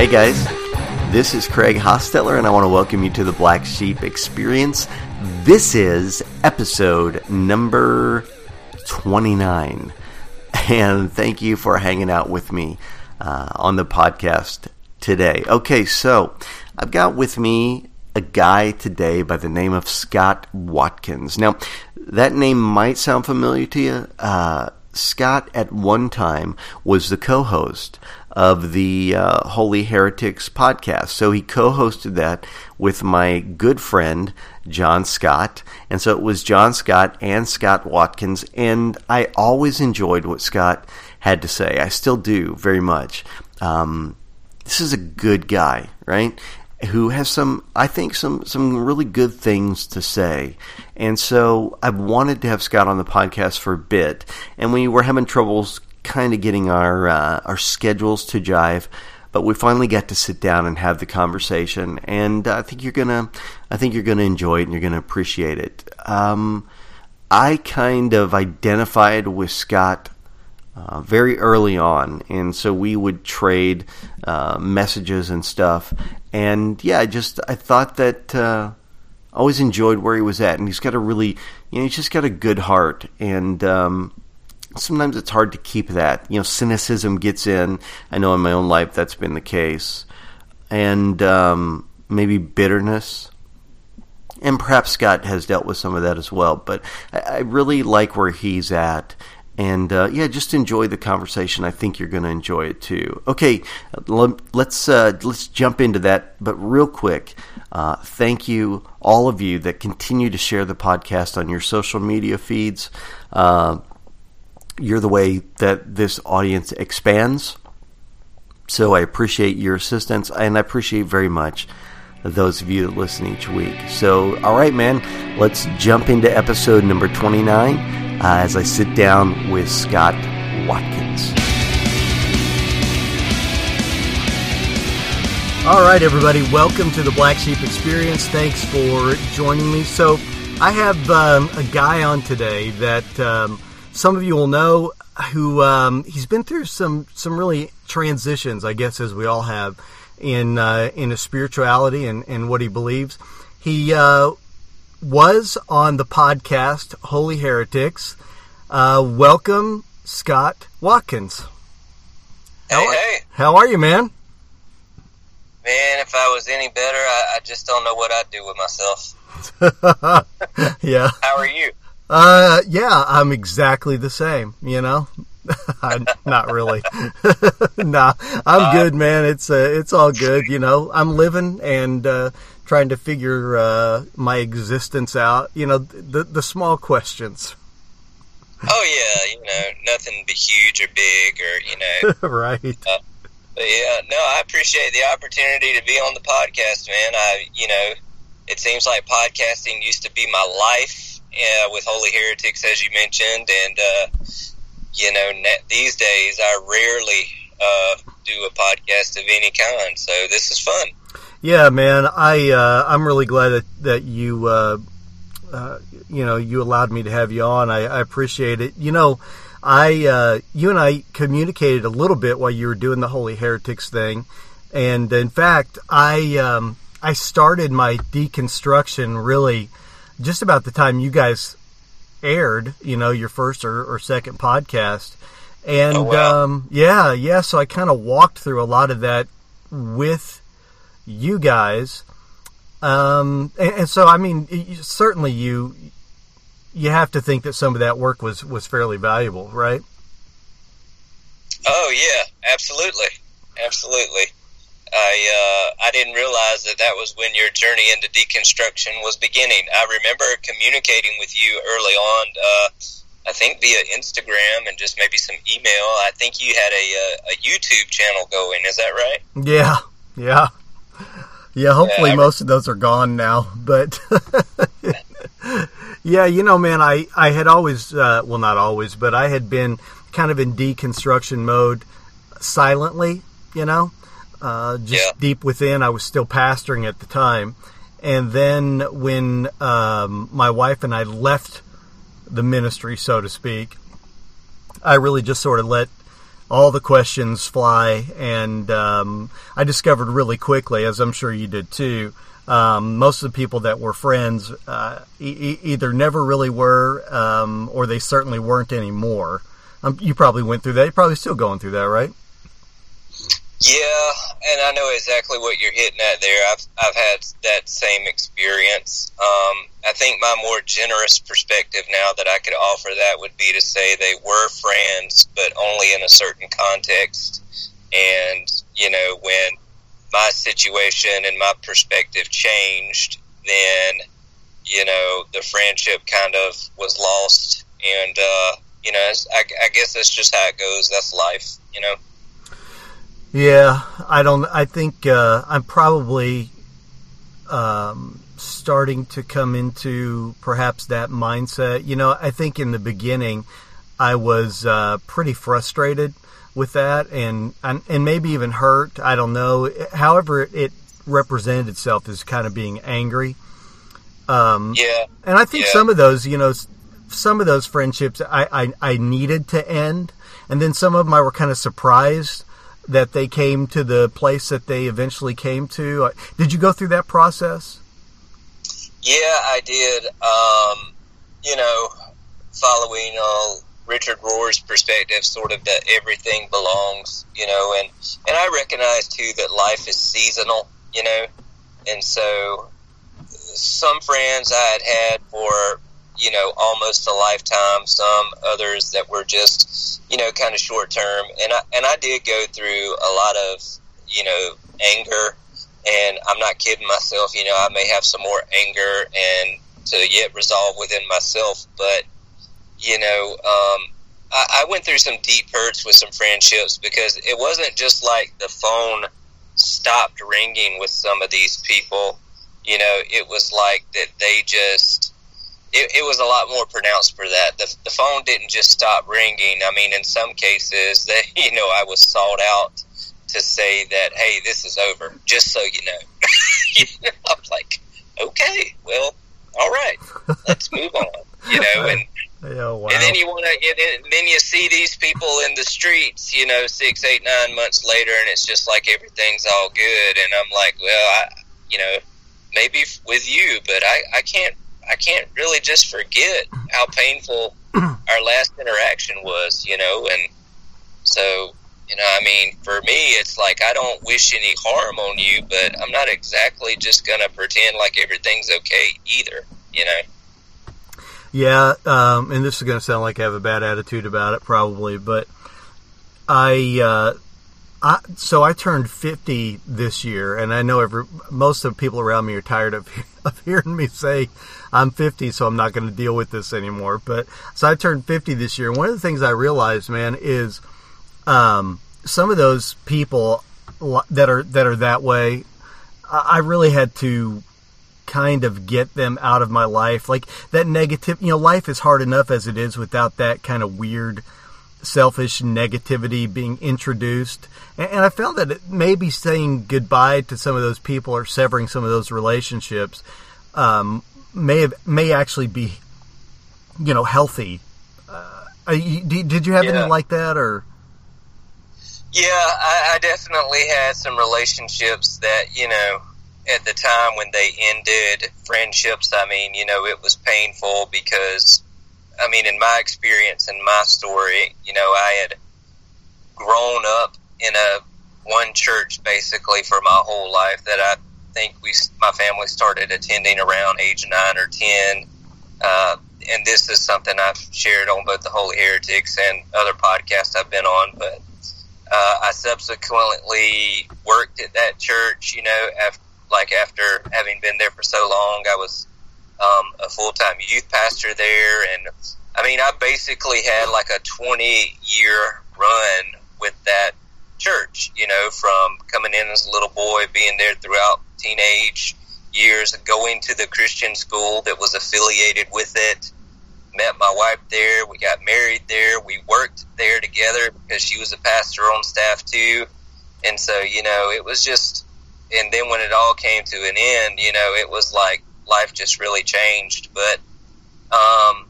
Hey guys, this is Craig Hosteller, and I want to welcome you to the Black Sheep Experience. This is episode number 29, and thank you for hanging out with me uh, on the podcast today. Okay, so I've got with me a guy today by the name of Scott Watkins. Now, that name might sound familiar to you. Uh, Scott, at one time, was the co host of the uh, Holy Heretics podcast. So he co hosted that with my good friend, John Scott. And so it was John Scott and Scott Watkins. And I always enjoyed what Scott had to say. I still do very much. Um, this is a good guy, right? Who has some, I think, some some really good things to say, and so I've wanted to have Scott on the podcast for a bit, and we were having troubles kind of getting our uh, our schedules to jive. But we finally got to sit down and have the conversation, and I think you're gonna I think you're gonna enjoy it and you're gonna appreciate it. Um, I kind of identified with Scott uh, very early on, and so we would trade uh, messages and stuff. And yeah, I just I thought that uh, always enjoyed where he was at, and he's got a really you know he's just got a good heart, and um, sometimes it's hard to keep that. You know, cynicism gets in. I know in my own life that's been the case, and um, maybe bitterness. And perhaps Scott has dealt with some of that as well. But I really like where he's at. And uh, yeah, just enjoy the conversation. I think you're going to enjoy it too. Okay, let's uh, let's jump into that. But real quick, uh, thank you all of you that continue to share the podcast on your social media feeds. Uh, you're the way that this audience expands. So I appreciate your assistance, and I appreciate very much those of you that listen each week. So, all right, man, let's jump into episode number 29 uh, as I sit down with Scott Watkins. All right, everybody, welcome to the Black Sheep Experience. Thanks for joining me. So, I have um, a guy on today that. Um, some of you will know who um, he's been through some some really transitions, I guess, as we all have in uh, in his spirituality and, and what he believes. He uh, was on the podcast Holy Heretics. Uh, welcome, Scott Watkins. Hey, how are, hey. How are you, man? Man, if I was any better, I, I just don't know what I'd do with myself. yeah. How are you? Uh, yeah, I'm exactly the same. You know, not really. nah, I'm uh, good, man. It's uh, it's all good. You know, I'm living and uh, trying to figure uh, my existence out. You know, the the small questions. Oh yeah, you know, nothing be huge or big or you know, right. Uh, but yeah, no, I appreciate the opportunity to be on the podcast, man. I, you know, it seems like podcasting used to be my life yeah, with Holy Heretics, as you mentioned, and uh, you know, these days I rarely uh, do a podcast of any kind, so this is fun. Yeah, man, I uh, I'm really glad that that you uh, uh, you know you allowed me to have you on. I, I appreciate it. You know, I uh, you and I communicated a little bit while you were doing the Holy Heretics thing, and in fact, I um, I started my deconstruction really just about the time you guys aired, you know, your first or, or second podcast. And oh, wow. um, yeah, yeah. So I kind of walked through a lot of that with you guys. Um, and, and, so, I mean, certainly you you have to think that some of that work was was fairly valuable, right? Oh yeah, absolutely, absolutely. I uh, I didn't realize that that was when your journey into deconstruction was beginning. I remember communicating with you early on. Uh, I think via Instagram and just maybe some email. I think you had a, a, a YouTube channel going. Is that right? Yeah, yeah, yeah. Hopefully, yeah, most of those are gone now. But yeah, you know, man, I I had always, uh, well, not always, but I had been kind of in deconstruction mode silently you know, uh, just Yeah. deep within. I was still pastoring at the time. And then when um, my wife and I left the ministry, so to speak, I really just sort of let all the questions fly. And um, I discovered really quickly, as I'm sure you did too, um, most of the people that were friends uh, e- either never really were um, or they certainly weren't anymore. Um, you probably went through that. You're probably still going through that, right? Yeah, and I know exactly what you're hitting at there. I've I've had that same experience. Um, I think my more generous perspective now that I could offer that would be to say they were friends, but only in a certain context. And you know, when my situation and my perspective changed, then you know the friendship kind of was lost. And uh, you know, I, I guess that's just how it goes. That's life. You know. Yeah, I don't. I think uh, I'm probably um, starting to come into perhaps that mindset. You know, I think in the beginning I was uh, pretty frustrated with that, and and and maybe even hurt. I don't know. However, it represented itself as kind of being angry. Um, Yeah. and I think Yeah. some of those, you know, some of those friendships I, I, I needed to end. And then some of them I were kind of surprised that they came to the place that they eventually came to. Did you go through that process? Yeah, I did. Um, you know, following uh, Richard Rohr's perspective, sort of that everything belongs. You know, and and I recognize too that life is seasonal. You know, and so some friends I had had for you know almost a lifetime. Some others that were just you know kind of short term, and I and I did go through a lot of you know anger and I'm not kidding myself. You know, I may have some more anger and to yet resolve within myself, but you know, um, I, I went through some deep hurts with some friendships because it wasn't just like the phone stopped ringing with some of these people. You know, it was like that they just. It, it was a lot more pronounced for that. The, the phone didn't just stop ringing. I mean, in some cases, that you know, I was sought out to say that, hey, this is over, just so you know. you know I'm like, okay, well, all right, let's move on. You know, and, wow. and then you want to, then you see these people in the streets, you know, six, eight, nine months later, and it's just like everything's all good. And I'm like, well, I, you know, maybe with you, but I, I can't, I can't really just forget how painful our last interaction was, you know, and so, you know, I mean, for me, it's like I don't wish any harm on you, but I'm not exactly just going to pretend like everything's okay either, you know? Yeah, um, and this is going to sound like I have a bad attitude about it, probably, but I, uh, I so I turned fifty this year, and I know every most of the people around me are tired of of hearing me say I'm fifty, so I'm not going to deal with this anymore. But so I turned fifty this year, one of the things I realized, man, is um, some of those people that are that are that way. I really had to kind of get them out of my life. Like that negative, you know, life is hard enough as it is without that kind of weird, selfish negativity being introduced. And, and I found that maybe saying goodbye to some of those people or severing some of those relationships um, may have may actually be, you know, healthy. Uh, you- did did you have Yeah. anything like that or? Yeah, I, I definitely had some relationships that, you know, at the time when they ended friendships, I mean, you know, it was painful because, I mean, in my experience and my story, you know, I had grown up in a one church basically for my whole life that I think we, my family started attending around age nine or 10. Uh, and this is something I've shared on both the Holy Heretics and other podcasts I've been on, but uh, I subsequently worked at that church. You know, after, like after having been there for so long, I was um, a full time youth pastor there, and I mean, I basically had like a twenty year run with that church. You know, from coming in as a little boy, being there throughout teenage years, going to the Christian school that was affiliated with it met my wife there. We got married there. We worked there together because she was a pastor on staff too. And so, you know, it was just, and then when it all came to an end, you know, it was like life just really changed. But, um,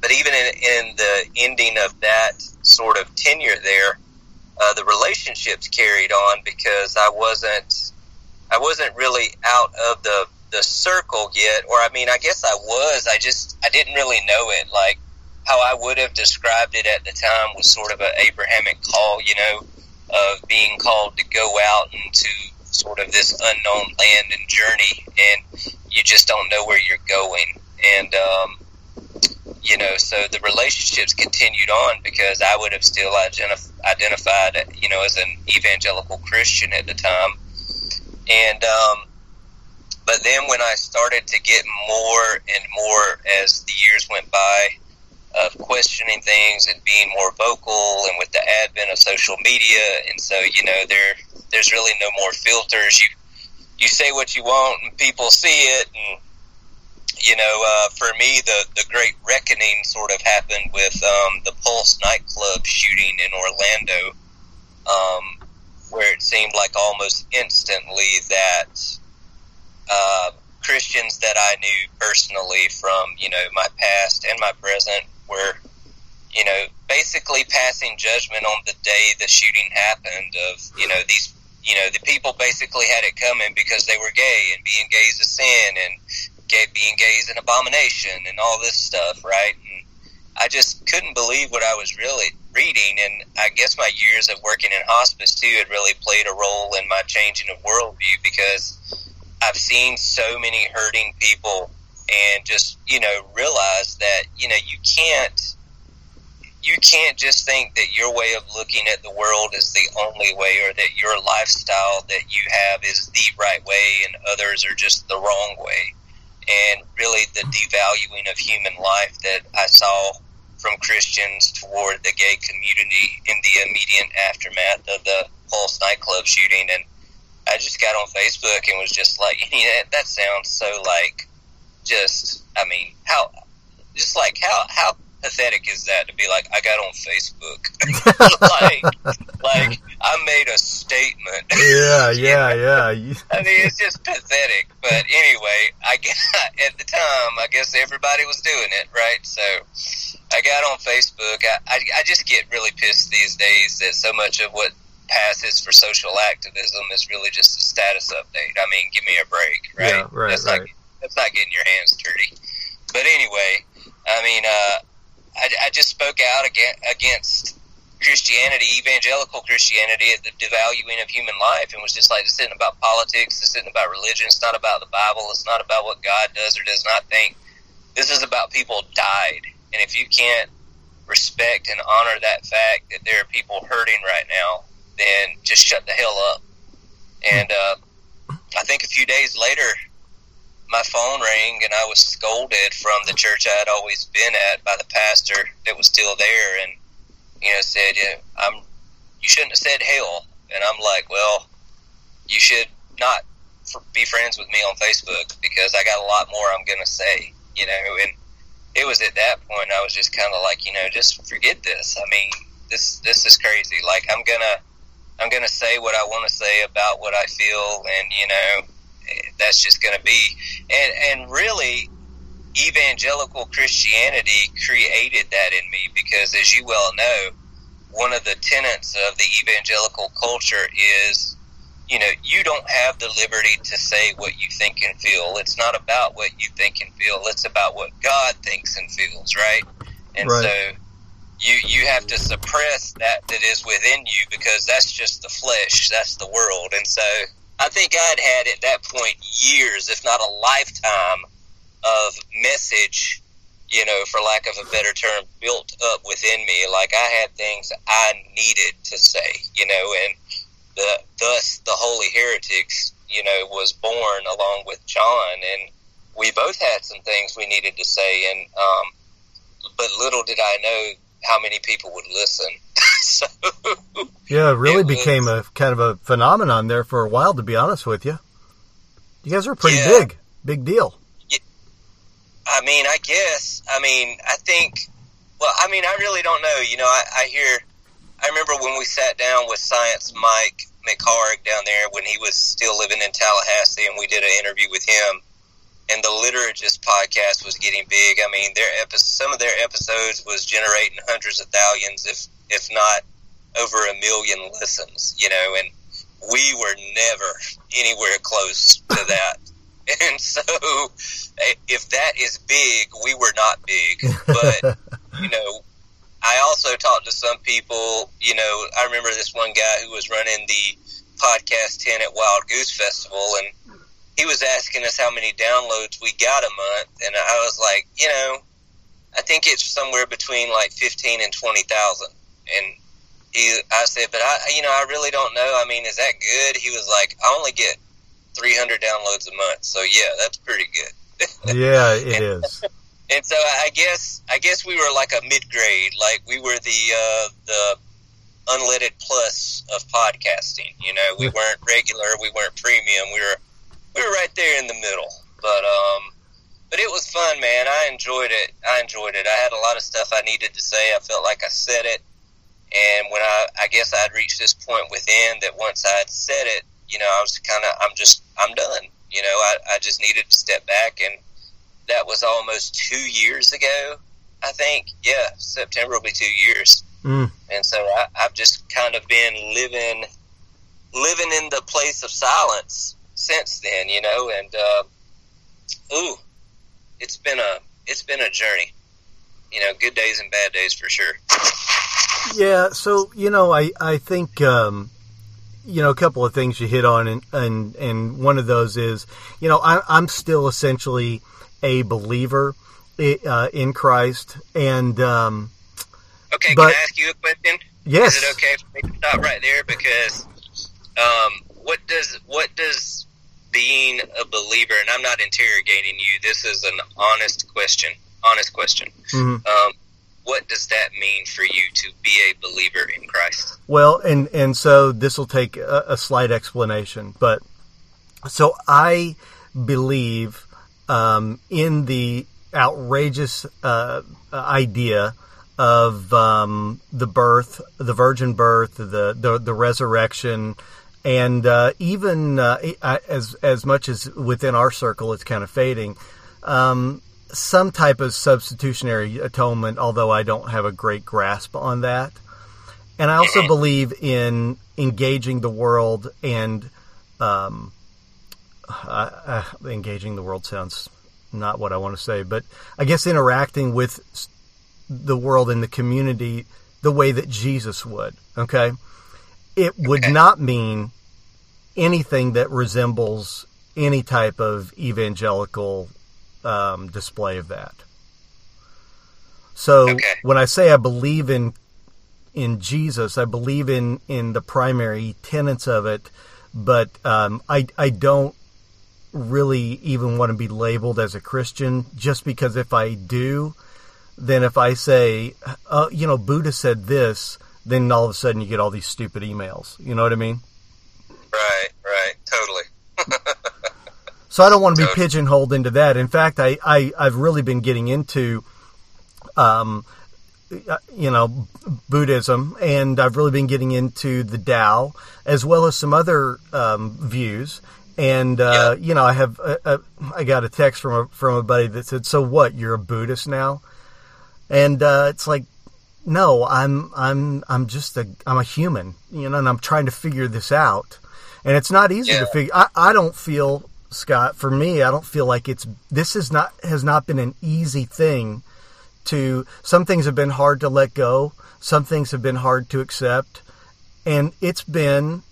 but even in, in the ending of that sort of tenure there, uh, the relationships carried on because I wasn't, I wasn't really out of the the circle yet, or I mean, I guess I was. I just I didn't really know it. Like how I would have described it at the time was sort of an Abrahamic call, you know, of being called to go out into sort of this unknown land and journey, and you just don't know where you're going. And um, you know, so the relationships continued on because I would have still identif- identified, you know, as an evangelical Christian at the time, and um, but then when I started to get more and more as the years went by of questioning things and being more vocal and with the advent of social media and so you know there there's really no more filters. You you say what you want and people see it and you know uh, for me the the great reckoning sort of happened with um, the Pulse nightclub shooting in Orlando um, where it seemed like almost instantly that uh, Christians that I knew personally from, you know, my past and my present were, you know, basically passing judgment on the day the shooting happened of, you know, these, you know, the people basically had it coming because they were gay and being gay is a sin and gay, being gay is an abomination and all this stuff, right? And I just couldn't believe what I was really reading. And I guess my years of working in hospice too had really played a role in my changing of worldview because I've seen so many hurting people and just, you know, realize that, you know, you can't you can't just think that your way of looking at the world is the only way or that your lifestyle that you have is the right way and others are just the wrong way. And really the devaluing of human life that I saw from Christians toward the gay community in the immediate aftermath of the Pulse nightclub shooting. And I just got on Facebook and was just like, you know, that sounds so like, just, I mean, how, just like how how pathetic is that to be like, I got on Facebook, like, like I made a statement. Yeah, yeah, yeah. I mean, it's just pathetic. But anyway, I got at the time, I guess everybody was doing it, right? So I got on Facebook. I, I, I just get really pissed these days that so much of what passes for social activism is really just a status update. I mean, give me a break, right? Yeah, right, that's right. not that's not getting your hands dirty. But anyway, I mean, uh, I, I just spoke out against, against Christianity, evangelical Christianity, at the devaluing of human life, and was just like, this isn't about politics, this isn't about religion, it's not about the Bible, it's not about what God does or does not think. This is about people died, and if you can't respect and honor that fact that there are people hurting right now, then just shut the hell up. And uh, I think a few days later, my phone rang and I was scolded from the church I had always been at by the pastor that was still there, and you know said, yeah, "I'm you shouldn't have said hell." And I'm like, "Well, you should not be friends with me on Facebook because I got a lot more I'm gonna say." You know, and it was at that point I was just kind of like, you know, just forget this. I mean, this this is crazy. Like I'm gonna I'm gonna say what I want to say about what I feel, and you know, eh, that's just gonna be. And and really, evangelical Christianity created that in me because, as you well know, one of the tenets of the evangelical culture is. You know, you don't have the liberty to say what you think and feel. It's not about what you think and feel. It's about what God thinks and feels, right? And Right. so you you have to suppress that that is within you because that's just the flesh, that's the world. And so I think I'd had at that point years, if not a lifetime, of message, you know, for lack of a better term, built up within me. Like I had things I needed to say, you know, and the thus the Holy Heretics, you know, was born along with John, and we both had some things we needed to say, and um, but little did I know how many people would listen. so Yeah, it really It was- became a kind of a phenomenon there for a while, to be honest with you. You guys are pretty Yeah. big. Big deal. I mean, I guess. I mean, I think. Well, I mean, I really don't know. You know, I, I hear. I remember when we sat down with Science Mike McHargue down there when he was still living in Tallahassee, and we did an interview with him. And the Liturgist podcast was getting big. I mean, their epi- some of their episodes was generating hundreds of thousands, if if not over a million listens. You know, and we were never anywhere close to that. And so, eh, if that is big, we were not big. But you know, I also talked to some people. You know, I remember this one guy who was running the podcast tent at Wild Goose Festival, and he was asking us how many downloads we got a month, and I was like, you know, I think it's somewhere between like fifteen and twenty thousand. And he, I said, but I, you know, I really don't know. I mean, is that good? He was like, I only get 300 downloads a month. So yeah, that's pretty good. yeah, it and, is. And so I guess I guess we were like a mid grade, like we were the uh, the unleaded plus of podcasting. You know, we weren't regular, we weren't premium, we were we were right there in the middle. But um, but it was fun, man. I enjoyed it. I enjoyed it. I had a lot of stuff I needed to say. I felt like I said it. And when I, I guess I'd reached this point within that once I'd said it, you know, I was kind of, I'm just, I'm done. You know, I, I just needed to step back, and that was almost two years ago. I think, yeah, September will be two years, Mm. and so I, I've just kind of been living, living in the place of silence since then. You know, and uh, ooh, it's been a, it's been a journey. You know, good days and bad days for sure. Yeah, so you know, I I think um, you know a couple of things you hit on, and and and one of those is you know I, I'm still essentially a believer uh, in Christ, and um, Okay, But- can I ask you a question? yes, Is it okay for me to stop right there? Because um, what does what does being a believer, and I'm not interrogating you. This is an honest question. Honest question. Mhm. Um, what does that mean for you to be a believer in Christ? Well, and and so this will take a, a slight explanation, but so I believe um, in the outrageous uh, idea of um, the birth, the virgin birth, the the, the resurrection, and uh, even uh, as as much as within our circle, it's kind of fading. Um, some type of substitutionary atonement, although I don't have a great grasp on that. And I also believe in engaging the world and um, uh, uh, engaging the world sounds not what I want to say, but I guess interacting with the world and the community the way that Jesus would. Okay, it would Okay. not mean anything that resembles any type of evangelical um, display of that. So Okay. when I say I believe in in Jesus, I believe in in the primary tenets of it, but um, I I don't really even want to be labeled as a Christian just because if I do, then if I say, uh, you know, Buddha said this, then all of a sudden you get all these stupid emails. You know what I mean? Right, right, totally. So I don't want to be pigeonholed into that. In fact, I, I I've really been getting into, um, uh, you know, Buddhism, and I've really been getting into the Tao as well as some other um, views. And uh, you know, I have a, a, I got a text from a from a buddy that said, "So what? You're a Buddhist now?" And uh, it's like, no, I'm I'm I'm just a I'm a human, you know, and I'm trying to figure this out. And it's not easy to figure. I, I don't feel Scott. For me, I don't feel like it's this is not has not been an easy thing. To some things have been hard to let go. Some things have been hard to accept, and it's been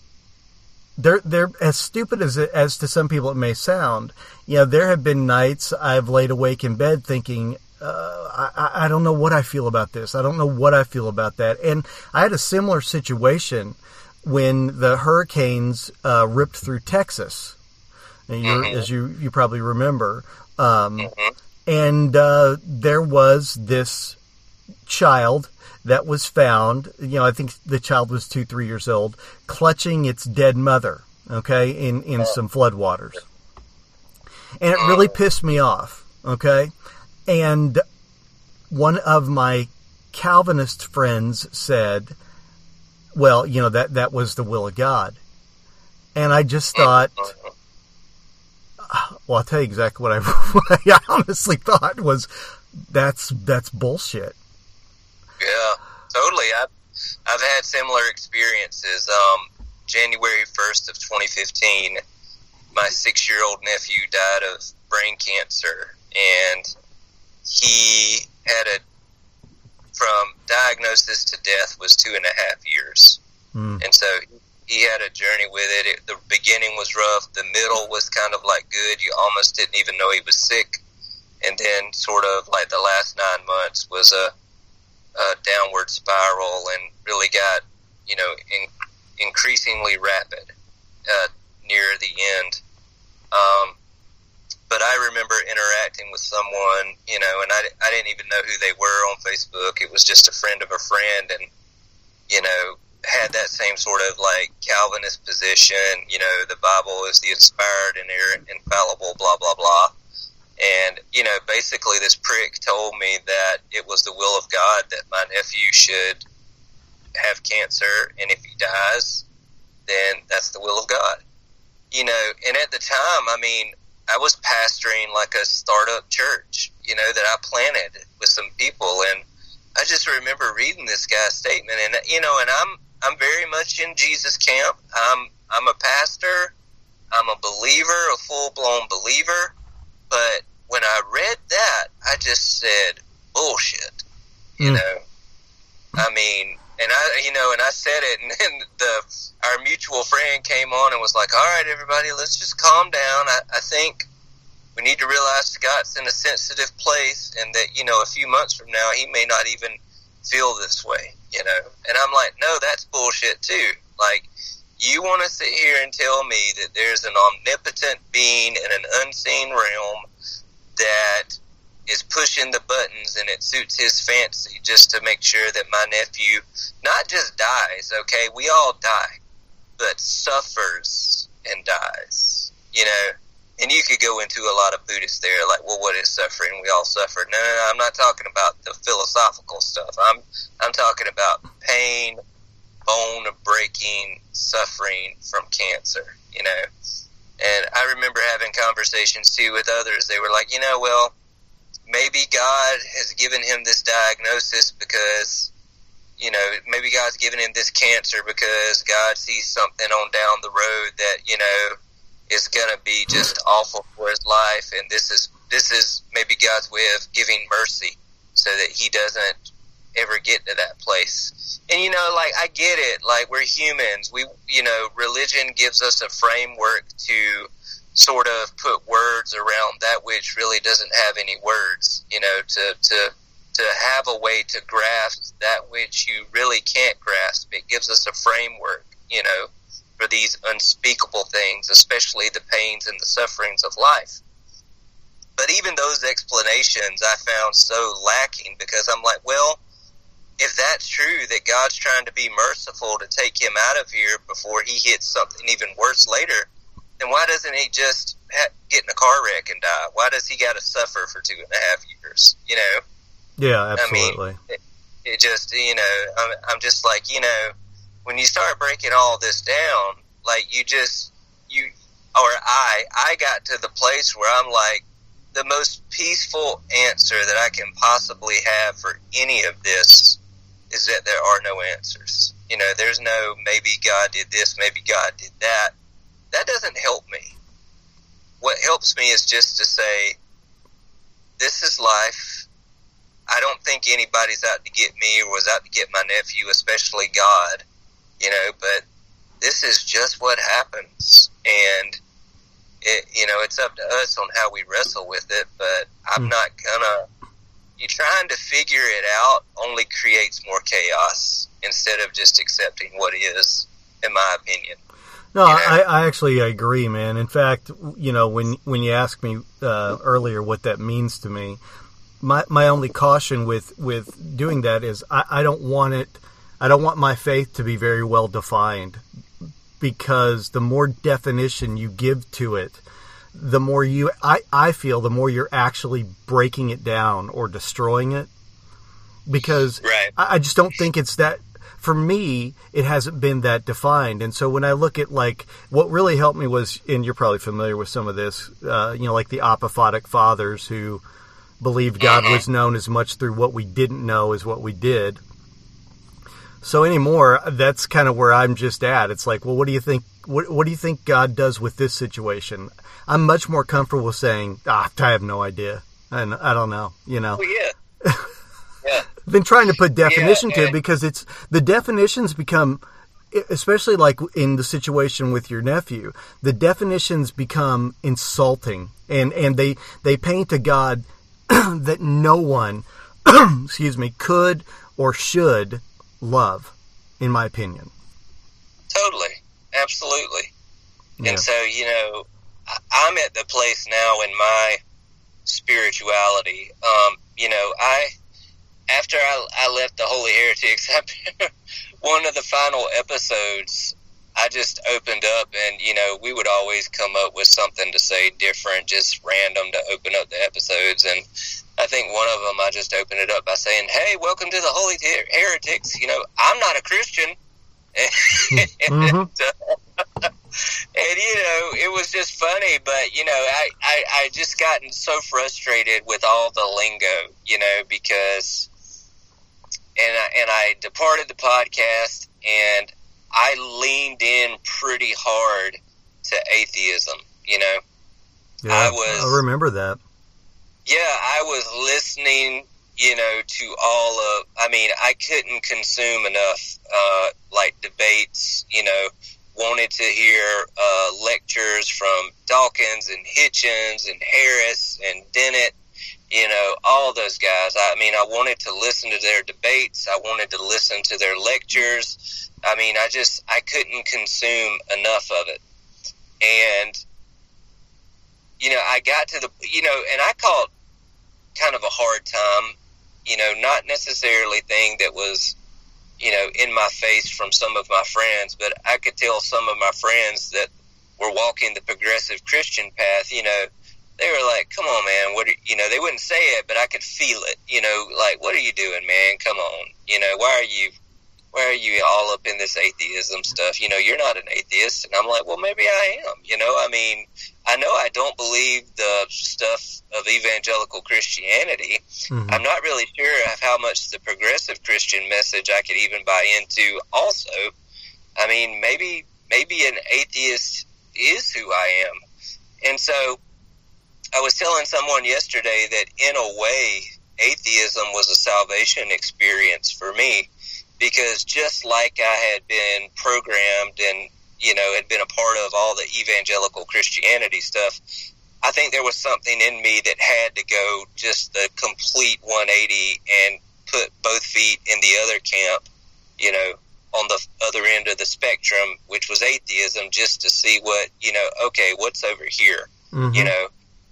they're they're as stupid as as to some people it may sound. You know, there have been nights I've laid awake in bed thinking, uh, I, I- I don't know what I feel about this. I don't know what I feel about that. And I had a similar situation when the hurricanes uh, ripped through Texas, Mhm. as you you probably remember. Um, Mhm. and uh, there was this child that was found. You know, I think the child was two, three years old, clutching its dead mother. Okay, in in some floodwaters, and it really pissed me off. Okay, and one of my Calvinist friends said, well, you know that that was the will of God, and I just thought. Well, I'll tell you exactly what I, what I honestly thought was that's that's bullshit. Yeah, totally. I've I've had similar experiences. Um, January first of 2015, my six year old nephew died of brain cancer, and he had a from diagnosis to death was two and a half years, Mm. and so he had a journey with it. it. The beginning was rough. The middle was kind of like good. You almost didn't even know he was sick, and then sort of like the last nine months was a, a downward spiral and really got you know in, increasingly rapid uh, near the end. Um, but I remember interacting with someone, you know, and I, I didn't even know who they were on Facebook. It was just a friend of a friend, and you know, had that same sort of like Calvinist position. You know, the Bible is the inspired and infallible, blah blah blah. And you know, basically, this prick told me that it was the will of God that my nephew should have cancer, and if he dies, then that's the will of God. You know, and at the time, I mean, I was pastoring like a startup church, you know, that I planted with some people, and I just remember reading this guy's statement, and you know, and I'm I'm very much in Jesus camp. I'm I'm a pastor. I'm a believer, a full blown believer. But when I read that, I just said bullshit. You Mm. know, I mean, and I you know, and I said it, and then the our mutual friend came on and was like, "All right, everybody, let's just calm down. I, I think." We need to realize Scott's in a sensitive place, and that you know, a few months from now, he may not even feel this way, you know. And I'm like, no, that's bullshit too. Like, you want to sit here and tell me that there's an omnipotent being in an unseen realm that is pushing the buttons and it suits his fancy just to make sure that my nephew not just dies, okay, we all die, but suffers and dies, you know. And you could go into a lot of Buddhists there, like, well, what is suffering? We all suffer. No, no, no, I'm not talking about the philosophical stuff. I'm, I'm talking about pain, bone breaking suffering from cancer, you know. And I remember having conversations too with others. They were like, you know, well, maybe God has given him this diagnosis because, you know, maybe God's given him this cancer because God sees something on down the road that, you know, is going to be just awful for his life. And this is, this is maybe God's way of giving mercy so that he doesn't ever get to that place. And you know, like I get it, like we're humans. We, you know, religion gives us a framework to sort of put words around that which really doesn't have any words. You know, to to to have a way to grasp that which you really can't grasp. It gives us a framework. You know, for these unspeakable things, especially the pains and the sufferings of life. But even those explanations I found so lacking because I'm like, well, if that's true that God's trying to be merciful to take him out of here before he hits something even worse later, then why doesn't he just ha- get in a car wreck and die? Why does he got to suffer for two and a half years? You know, Yeah, I mean, absolutely. it, it just you know, I'm, I'm just like you know, when you start breaking all this down, like you just you or I I got to the place where I'm like the most peaceful answer that I can possibly have for any of this is that there are no answers. You know, there's no maybe God did this, maybe God did that. That doesn't help me. What helps me is just to say, this is life. I don't think anybody's out to get me or was out to get my nephew, especially God, you know, but this is just what happens. And it, you know, it's up to us on how we wrestle with it, but I'm Hmm. not gonna, you trying to figure it out only creates more chaos instead of just accepting what is, in my opinion. No, you know? I, I actually agree, man. In fact, you know, when when you asked me uh, earlier what that means to me, my my only caution with with doing that is I, I don't want it. I don't want my faith to be very well defined because the more definition you give to it, the more you I, I feel the more you're actually breaking it down or destroying it because Right. I, I just don't think it's that. for me, it hasn't been that defined. And so when I look at like what really helped me was, and you're probably familiar with some of this, uh, you know, like the apophatic fathers who believed God was known as much through what we didn't know as what we did. So anymore, that's kind of where I'm just at. It's like, well, what do you think? What, what do you think God does with this situation? I'm much more comfortable saying, ah, I have no idea, and I don't know, you know. Well, yeah. yeah. Been trying to put definition yeah, to it because it's the definitions become, especially like in the situation with your nephew, the definitions become insulting, and and they they paint a God that no one, excuse me, could or should love, in my opinion. Totally, absolutely. Yeah. And so, you know, I'm at the place now in my spirituality. Um, you know, I after I, I left the Holy Heretics, one of the final episodes, I just opened up, and you know, we would always come up with something to say different, just random to open up the episodes, and I think one of them I just opened it up by saying, "Hey, welcome to the Holy Heretics." You know, I'm not a Christian. mm-hmm. and, uh, and you know, it was just funny, but you know, I, I I just gotten so frustrated with all the lingo, you know, because and I, and I departed the podcast and I leaned in pretty hard to atheism, you know. Yeah, I was I remember that yeah, I was listening, you know, to all of, I mean, I couldn't consume enough, uh, like debates, you know, wanted to hear, uh, lectures from Dawkins and Hitchens and Harris and Dennett, you know, all those guys. I mean, I wanted to listen to their debates. I wanted to listen to their lectures. I mean, I just, I couldn't consume enough of it. And, you know, I got to the, you know, and I caught kind of a hard time, you know, not necessarily thing that was, you know, in my face from some of my friends, but I could tell some of my friends that were walking the progressive Christian path, you know, they were like, come on, man, what are, you know, they wouldn't say it, but I could feel it, you know, like, what are you doing, man? Come on. You know, why are you, why are you all up in this atheism stuff? You know, you're not an atheist. And I'm like, well, maybe I am. You know, I mean, I know I don't believe the stuff of evangelical Christianity. Mm-hmm. I'm not really sure of how much the progressive Christian message I could even buy into. Also, I mean, maybe maybe an atheist is who I am, and so I was telling someone yesterday that in a way, atheism was a salvation experience for me because just like I had been programmed and you know had been a part of all the evangelical Christianity stuff, I think there was something in me that had to go just the complete 180 and put both feet in the other camp, you know, on the other end of the spectrum, which was atheism, just to see what you know. Okay, what's over here, mm-hmm. you know.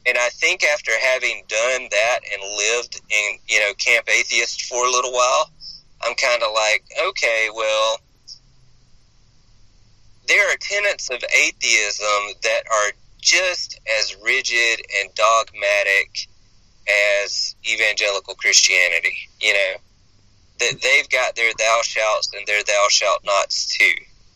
And I think after having done that and lived in, you know, Camp Atheist for a little while, I'm kind of like, okay, well, there are tenets of atheism that are just as rigid and dogmatic as evangelical Christianity. You know, that they've got their thou shalt and their thou shalt nots too.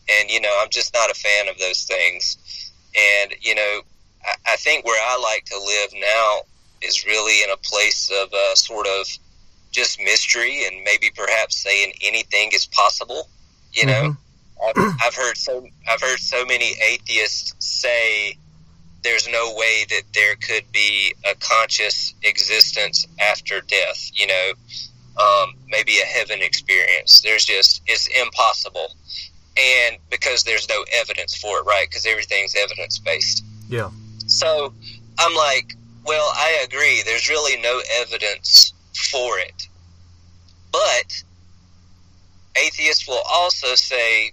And, you know, I'm just not a fan of those things. And, you know, I, I think where I like to live now is really in a place of uh, sort of just mystery and maybe perhaps saying anything is possible. You know, mm-hmm. I've, I've heard so I've heard so many atheists say there's no way that there could be a conscious existence after death. You know, um, maybe a heaven experience. There's just it's impossible, and because there's no evidence for it, right? Because everything's evidence based. Yeah. So I'm like, well, I agree. There's really no evidence for it. But atheists will also say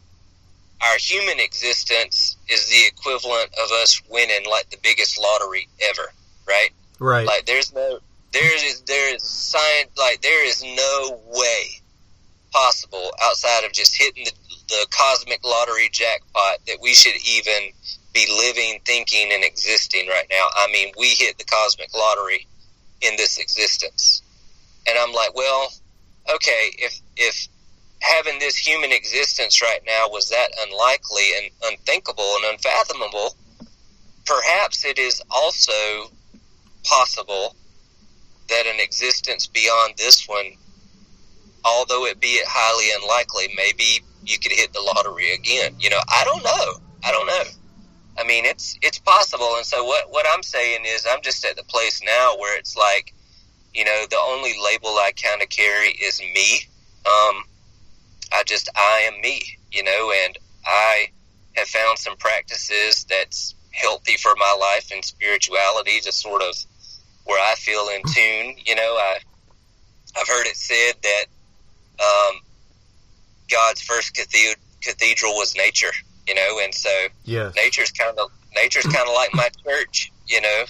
our human existence is the equivalent of us winning like the biggest lottery ever, right? Right. Like there's no there is there is science like there is no way possible outside of just hitting the, the cosmic lottery jackpot that we should even be living, thinking, and existing right now. I mean, we hit the cosmic lottery in this existence. And I'm like, well, okay, if if having this human existence right now was that unlikely and unthinkable and unfathomable, perhaps it is also possible that an existence beyond this one, although it be it highly unlikely, maybe you could hit the lottery again. You know, I don't know. I don't know. I mean, it's it's possible. And so what what I'm saying is, I'm just at the place now where it's like, you know, the only label I kind of carry is me. Um, I just I am me, you know, and I have found some practices that's healthy for my life and spirituality to sort of where I feel in tune. You know, I I've heard it said that um, God's first cathedral, cathedral was nature. You know, and so Yes. nature's kind of nature's kind of like my church. You know,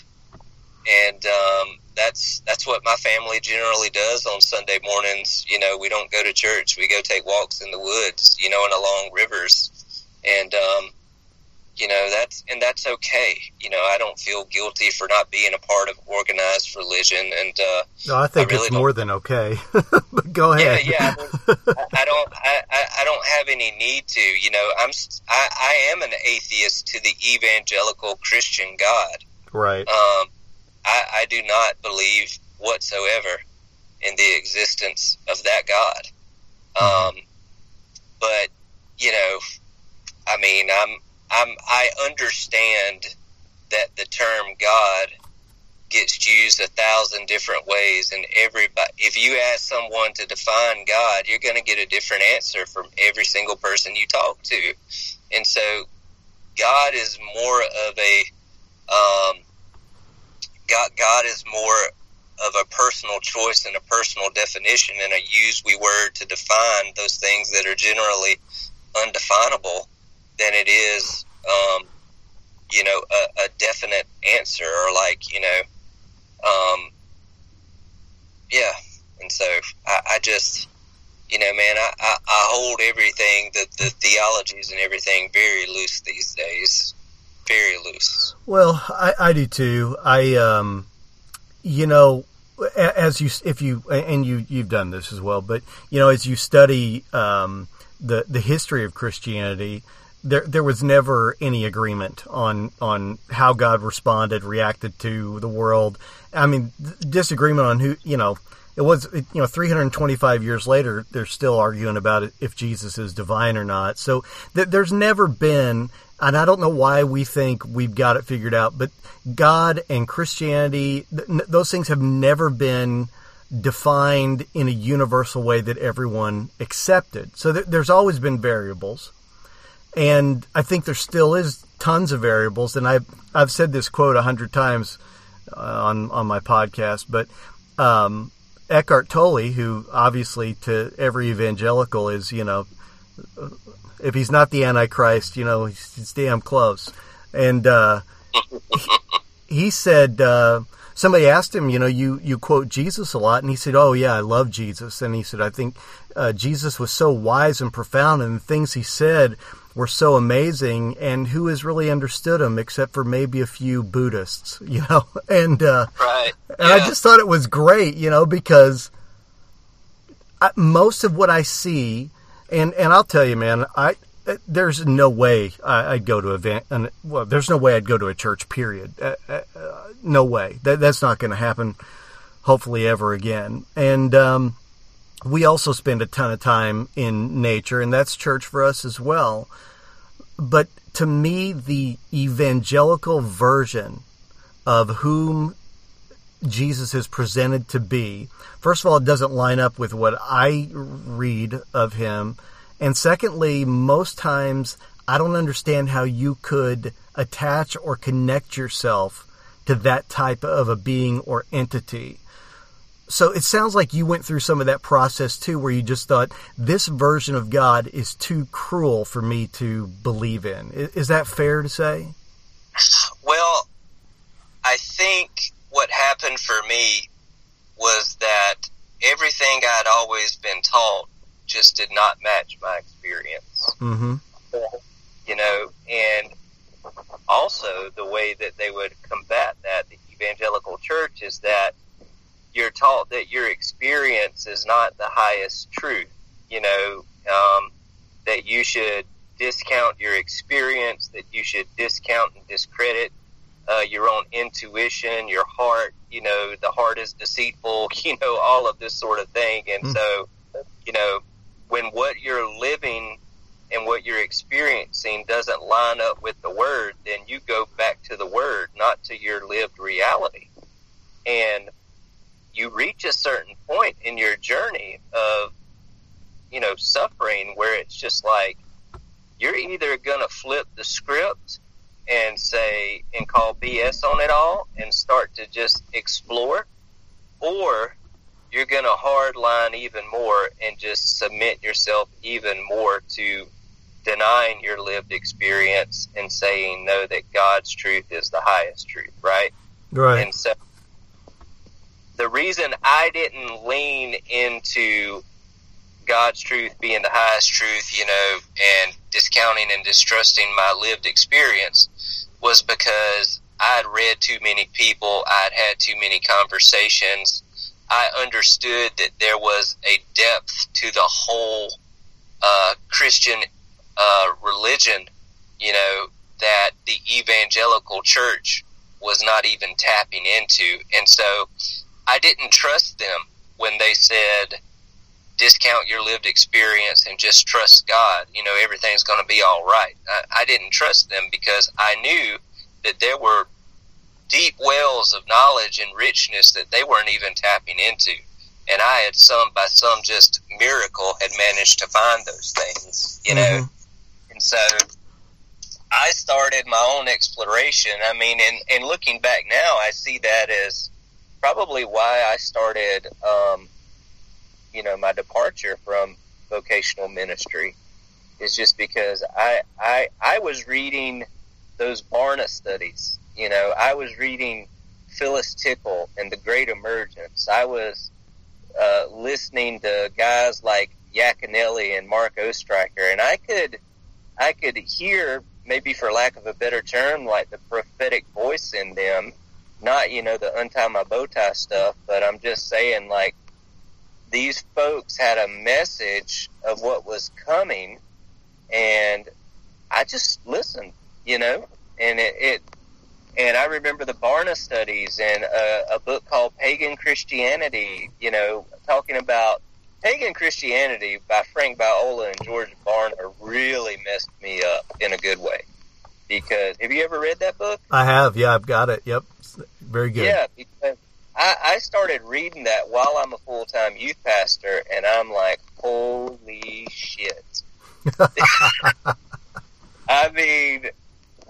and um, that's that's what my family generally does on Sunday mornings. You know, we don't go to church; we go take walks in the woods. You know, and along rivers, and um, you know that's and that's okay. You know, I don't feel guilty for not being a part of organized religion, and uh, No, I think I really it's more than okay. but go ahead. yeah. I, mean, I, I don't, I, I, don't have any need to. You know, I'm, I, I am an atheist to the evangelical Christian God. right. Um, I, I do not believe whatsoever in the existence of that God. Um, but you know, I mean, I'm, I'm, I understand that the term God gets used a thousand different ways, and everybody. If you ask someone to define God, you're going to get a different answer from every single person you talk to, and so God is more of a um, God, God is more of a personal choice and a personal definition and a use we word to define those things that are generally undefinable than it is, um, you know, a, a definite answer or like, you know, um, yeah. And so I, I just, you know, man, I, I, I hold everything, the, the theologies and everything very loose these days. Very loose. Well, I, I do too. I, um, you know, as you, if you, and you, you've done this as well, but you know, as you study um, the the history of Christianity, there there was never any agreement on on how God responded, reacted to the world. I mean, disagreement on who, you know. It was, you know, 325 years later, they're still arguing about it, if Jesus is divine or not. So th- there's never been, and I don't know why we think we've got it figured out, but God and Christianity, th- those things have never been defined in a universal way that everyone accepted. So th- there's always been variables. And I think there still is tons of variables. And I've, I've said this quote a hundred times uh, on, on my podcast, but, um, Eckhart Tolle, who obviously to every evangelical is, you know, if he's not the Antichrist, you know, he's, he's damn close. And uh, he said, uh, somebody asked him, you know, you, you quote Jesus a lot. And he said, oh, yeah, I love Jesus. And he said, I think uh, Jesus was so wise and profound, and the things he said were so amazing. And who has really understood him except for maybe a few Buddhists, you know? And, uh, Right. and I just thought it was great, you know, because I, most of what I see, and and I'll tell you, man, I there's no way I'd go to a van, an, well, there's no way I'd go to a church. Period. Uh, uh, no way. That that's not going to happen. Hopefully, ever again. And um, we also spend a ton of time in nature, and that's church for us as well. But to me, the evangelical version of whom Jesus is presented to be, first of all, it doesn't line up with what I read of him. And secondly, most times I don't understand how you could attach or connect yourself to that type of a being or entity. So it sounds like you went through some of that process too, where you just thought, this version of God is too cruel for me to believe in. Is that fair to say? Well, I think what happened for me was that everything I'd always been taught just did not match my experience. Mm-hmm. You know, and also the way that they would combat that, the evangelical church, is that you're taught that your experience is not the highest truth. You know, um, that you should discount your experience, that you should discount and discredit uh, your own intuition, your heart. You know, the heart is deceitful. You know, all of this sort of thing. And mm. so, you know, when what you're living and what you're experiencing doesn't line up with the word, then you go back to the word, not to your lived reality. And you reach a certain point in your journey of, you know, suffering where it's just like you're either going to flip the script and say, and call BS on it all and start to just explore, or you're going to hardline even more and just submit yourself even more to denying your lived experience and saying no that God's truth is the highest truth, right? Right. And so the reason I didn't lean into God's truth being the highest truth, you know, and discounting and distrusting my lived experience was because I'd read too many people, I'd had too many conversations. I understood that there was a depth to the whole uh, Christian uh, religion, you know, that the evangelical church was not even tapping into. And so I didn't trust them when they said, discount your lived experience and just trust God. You know, everything's going to be all right. I, I didn't trust them because I knew that there were deep wells of knowledge and richness that they weren't even tapping into. And I had some, by some just miracle, had managed to find those things, you know. Mm-hmm. And so I started my own exploration. I mean, and, and looking back now, I see that as probably why I started, um, you know, my departure from vocational ministry is just because I, I, I was reading those Barna studies. You know, I was reading Phyllis Tickle and the Great Emergence. I was uh, listening to guys like Yaconelli and Mark Oestreicher, and I could I could hear, maybe for lack of a better term, like the prophetic voice in them. Not, you know, the untie my bow tie stuff, but I'm just saying, like, these folks had a message of what was coming, and I just listened, you know, and it, it and I remember the Barna studies and a, a book called Pagan Christianity, you know, talking about Pagan Christianity by Frank Viola and George Barna really messed me up in a good way. Because have you ever read that book? I have. Yeah, I've got it. Yep, very good. Yeah, because I, I started reading that while I'm a full time youth pastor, and I'm like, holy shit! I mean,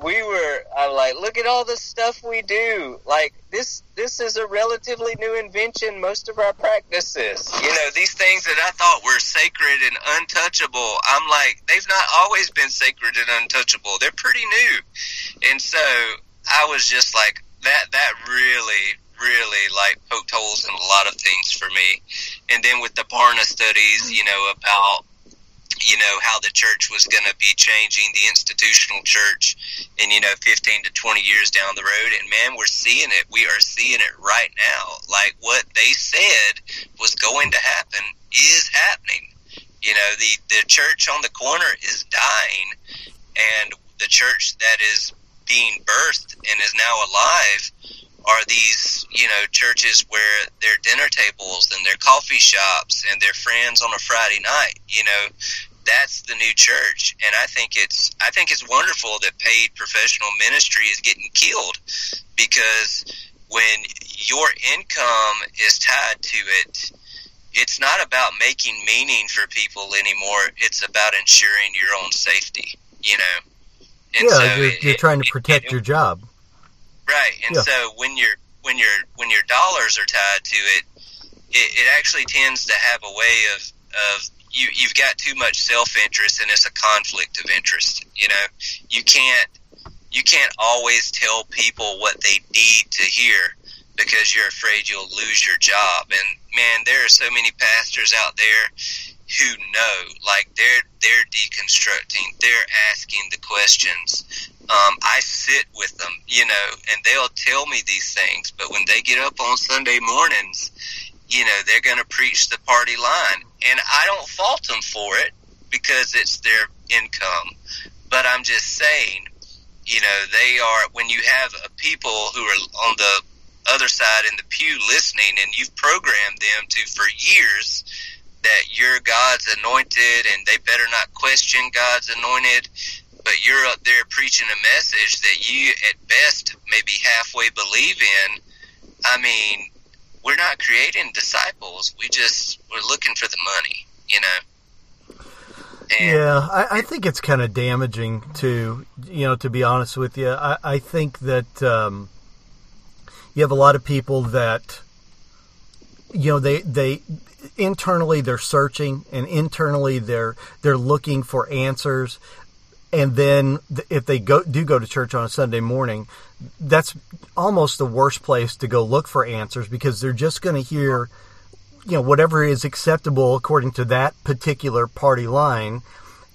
we were I'm like, look at all the stuff we do. Like this this is a relatively new invention, most of our practices. You know, these things that I thought were sacred and untouchable, I'm like, they've not always been sacred and untouchable. They're pretty new. And so I was just like that that really really like poked holes in a lot of things for me. And then with the Barna studies, you know, about you know, how the church was going to be changing the institutional church in, you know, 15 to 20 years down the road. And man, we're seeing it. We are seeing it right now. Like what they said was going to happen is happening. You know, the, the church on the corner is dying and the church that is being birthed and is now alive are these, you know, churches where their dinner tables and their coffee shops and their friends on a Friday night, you know, that's the new church. And i think it's i think it's wonderful that paid professional ministry is getting killed because when your income is tied to it it's not about making meaning for people anymore. It's about ensuring your own safety you know? And yeah so you're, it, you're trying to protect it, your job right and yeah. so when you're when your when your dollars are tied to it, it it actually tends to have a way of of you you've got too much self interest and it's a conflict of interest. You know, you can't you can't always tell people what they need to hear because you're afraid you'll lose your job. And man, there are so many pastors out there who know, like they're they're deconstructing, they're asking the questions. Um, I sit with them, you know, and they'll tell me these things. But when they get up on Sunday mornings, you know, they're going to preach the party line and I don't fault them for it because it's their income. But I'm just saying, you know, they are, when you have people who are on the other side in the pew listening and you've programmed them to for years that you're God's anointed and they better not question God's anointed, but you're up there preaching a message that you at best maybe halfway believe in. I mean, we're not creating disciples. We just we're looking for the money, you know. And yeah, I, I, think it's kind of damaging to you know to be honest with you. I, I think that um, you have a lot of people that you know they they internally they're searching and internally they're they're looking for answers. And then if they go do go to church on a Sunday morning that's almost the worst place to go look for answers because they're just going to hear you know whatever is acceptable according to that particular party line.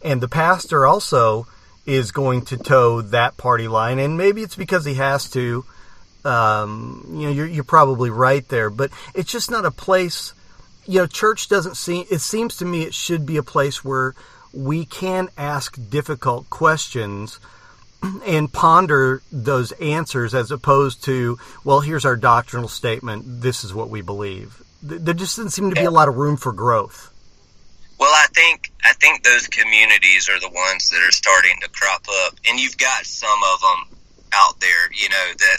And the pastor also is going to toe that party line. And maybe it's because he has to um, you know you're, you're probably right there. But it's just not a place you know church doesn't seem it seems to me it should be a place where we can ask difficult questions and ponder those answers as opposed to well here's our doctrinal statement this is what we believe. There just doesn't seem to be a lot of room for growth. Well i think i think those communities are the ones that are starting to crop up and you've got some of them out there, you know, that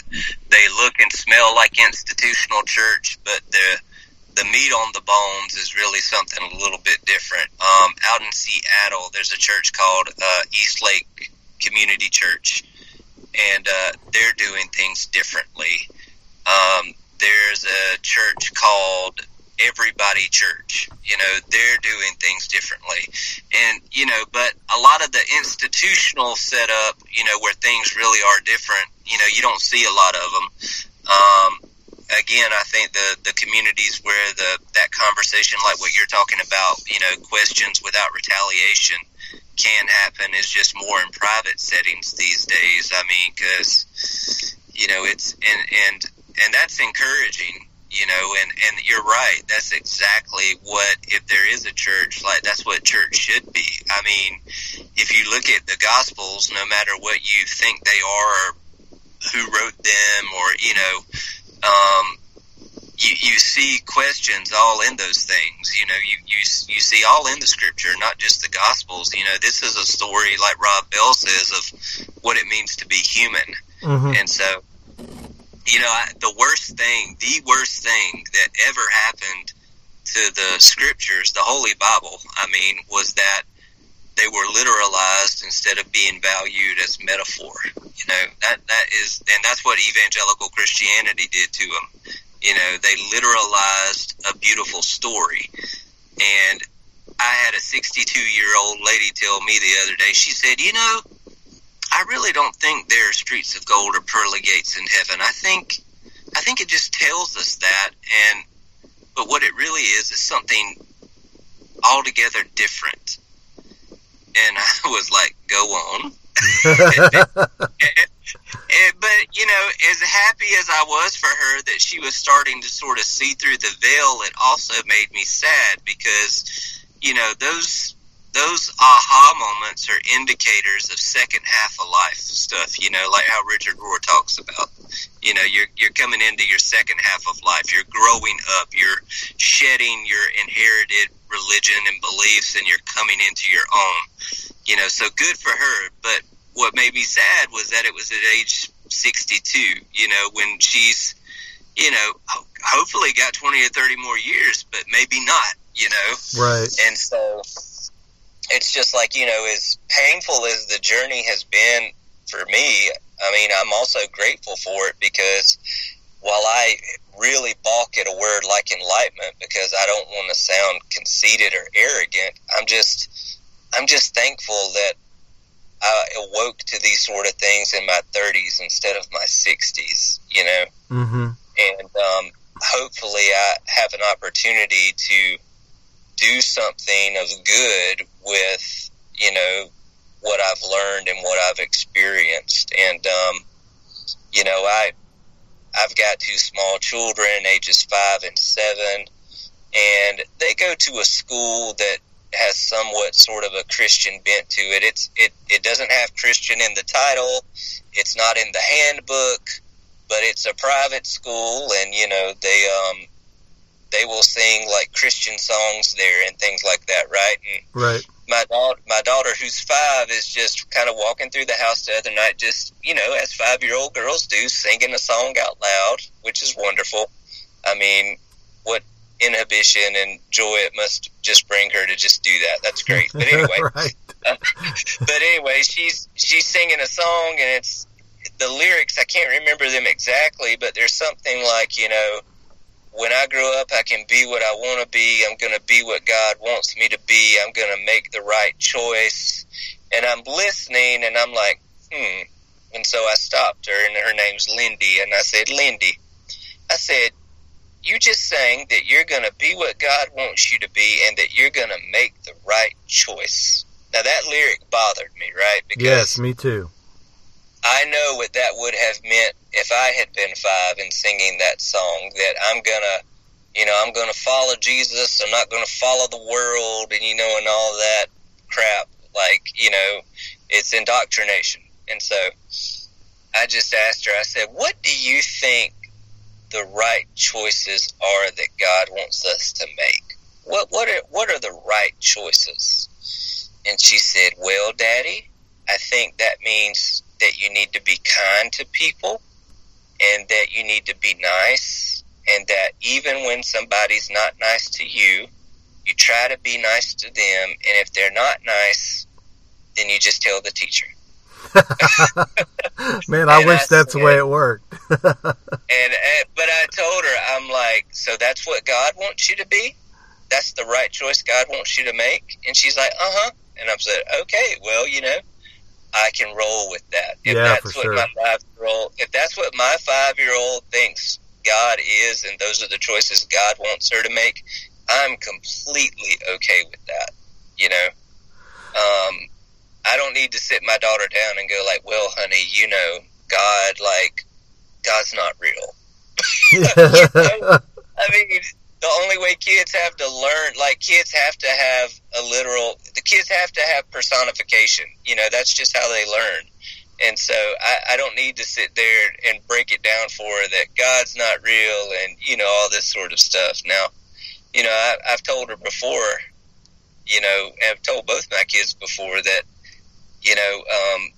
they look and smell like institutional church, but the the meat on the bones is really something a little bit different. Um, out in Seattle, there's a church called uh, East Lake Community Church, and uh, they're doing things differently. Um, there's a church called everybody church. You know, they're doing things differently. And, you know, but a lot of the institutional setup, you know, where things really are different, you know, you don't see a lot of them. Um, again, I think the, the communities where the, that conversation, like what you're talking about, you know, questions without retaliation can happen is just more in private settings these days. I mean, cause, you know, it's, and, and, and that's encouraging you know and and you're right that's exactly what if there is a church like that's what church should be i mean if you look at the gospels no matter what you think they are who wrote them or you know um you, you see questions all in those things. You know, you, you you see all in the scripture, not just the gospels. You know, this is a story like Rob Bell says of what it means to be human. Mm-hmm. And so you know, I, the worst thing, the worst thing that ever happened to the scriptures, the Holy Bible, I mean, was that they were literalized instead of being valued as metaphor. You know, that, that is, and that's what evangelical Christianity did to them. You know, they literalized a beautiful story. And I had a 62 year old lady tell me the other day, she said, you know, I really don't think there are streets of gold or pearly gates in heaven. I think, I think it just tells us that, and but what it really is is something altogether different. And I was like, "Go on." Eh, but you know, as happy as I was for her that she was starting to sort of see through the veil, it also made me sad because you know those those aha moments are indicators of second half of life stuff, you know, like how Richard Rohr talks about. You know, you're you're coming into your second half of life. You're growing up. You're shedding your inherited religion and beliefs, and you're coming into your own. You know, so good for her. But what made me sad was that it was at age 62. You know, when she's, you know, hopefully got 20 or 30 more years, but maybe not. You know, right? And so it's just like you know as painful as the journey has been for me i mean i'm also grateful for it because while i really balk at a word like enlightenment because i don't want to sound conceited or arrogant i'm just i'm just thankful that i awoke to these sort of things in my 30s instead of my 60s you know mm-hmm. and um, hopefully i have an opportunity to do something of good with you know what I've learned and what I've experienced. And um, you know, I I've got two small children, ages five and seven, and they go to a school that has somewhat sort of a Christian bent to it. It's it it doesn't have Christian in the title. It's not in the handbook, but it's a private school, and you know they um they will sing like Christian songs there and things like that, right? And right. My daughter, my daughter, who's five, is just kind of walking through the house the other night, just you know, as five year old girls do, singing a song out loud, which is wonderful. I mean, what inhibition and joy it must just bring her to just do that. That's great. But anyway, right. but anyway, she's she's singing a song and it's the lyrics. I can't remember them exactly, but there's something like you know, when I grow up, I can be what I want to be. I'm going to be what God wants me to be. I'm going to make the right choice. And I'm listening, and I'm like, hmm. And so I stopped her, and her name's Lindy, and I said, Lindy, I said, you just saying that you're going to be what God wants you to be and that you're going to make the right choice. Now that lyric bothered me, right? Because yes, me too. I know what that would have meant if I had been five and singing that song. That I'm gonna, you know, I'm gonna follow Jesus. I'm not gonna follow the world, and you know, and all that crap. Like, you know, it's indoctrination. And so, I just asked her. I said, "What do you think the right choices are that God wants us to make? What what are what are the right choices?" And she said, "Well, Daddy, I think that means that you need to be kind to people and that you need to be nice and that even when somebody's not nice to you, you try to be nice to them and if they're not nice, then you just tell the teacher. Man, I wish I that's said, the way it worked. and, and but I told her, I'm like, so that's what God wants you to be. That's the right choice God wants you to make. And she's like, uh huh. And I'm said, okay, well, you know, I can roll with that. If yeah, that's for what sure. my five year old if that's what my five year old thinks God is and those are the choices God wants her to make, I'm completely okay with that. You know? Um I don't need to sit my daughter down and go like, Well, honey, you know, God like God's not real. you know? I mean the only way kids have to learn, like kids have to have a literal, the kids have to have personification. You know, that's just how they learn. And so I, I don't need to sit there and break it down for her that God's not real and, you know, all this sort of stuff. Now, you know, I, I've told her before, you know, I've told both my kids before that, you know, um,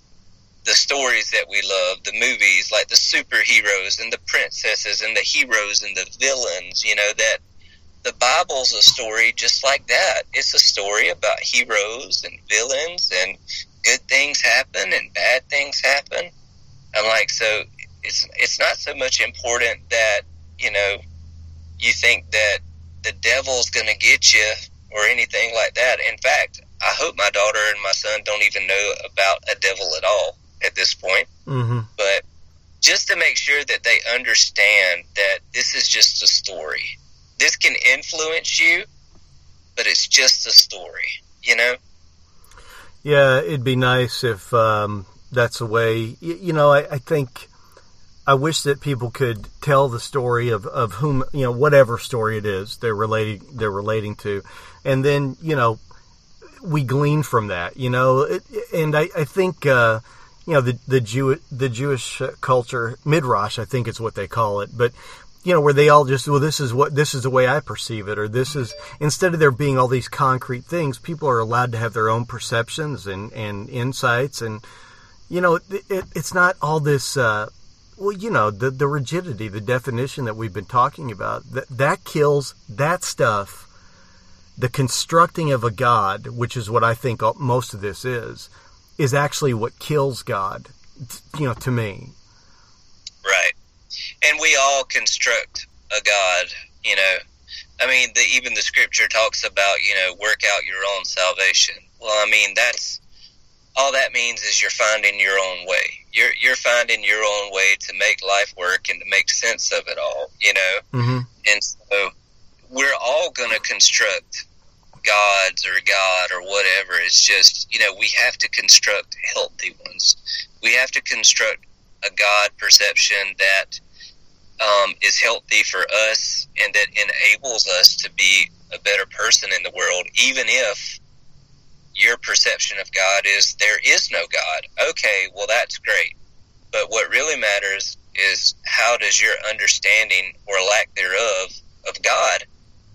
the stories that we love, the movies like the superheroes and the princesses and the heroes and the villains, you know, that the Bible's a story just like that. It's a story about heroes and villains and good things happen and bad things happen. I'm like, so it's it's not so much important that you know you think that the devil's going to get you or anything like that. In fact, I hope my daughter and my son don't even know about a devil at all at this point. Mm-hmm. But just to make sure that they understand that this is just a story this can influence you, but it's just a story, you know? Yeah, it'd be nice if um, that's a way. You, you know, I, I, think I wish that people could tell the story of, of whom you know whatever story it is they're relating they're relating to, and then you know we glean from that. You know, it, and I, I think. Uh, you know the the Jew the Jewish culture midrash I think is what they call it but you know, where they all just, well, this is what, this is the way I perceive it, or this is, instead of there being all these concrete things, people are allowed to have their own perceptions and, and insights. And, you know, it, it, it's not all this, uh, well, you know, the, the rigidity, the definition that we've been talking about, that, that kills that stuff. The constructing of a God, which is what I think most of this is, is actually what kills God, you know, to me. Right and we all construct a God, you know. I mean, the, even the scripture talks about, you know, work out your own salvation. Well, I mean, that's all that means is you're finding your own way. You're you're finding your own way to make life work and to make sense of it all, you know. Mm-hmm. And so we're all going to construct gods or God or whatever. It's just you know we have to construct healthy ones. We have to construct a God perception that um, is healthy for us and that enables us to be a better person in the world, even if your perception of God is there is no God. Okay, well, that's great. But what really matters is how does your understanding or lack thereof of God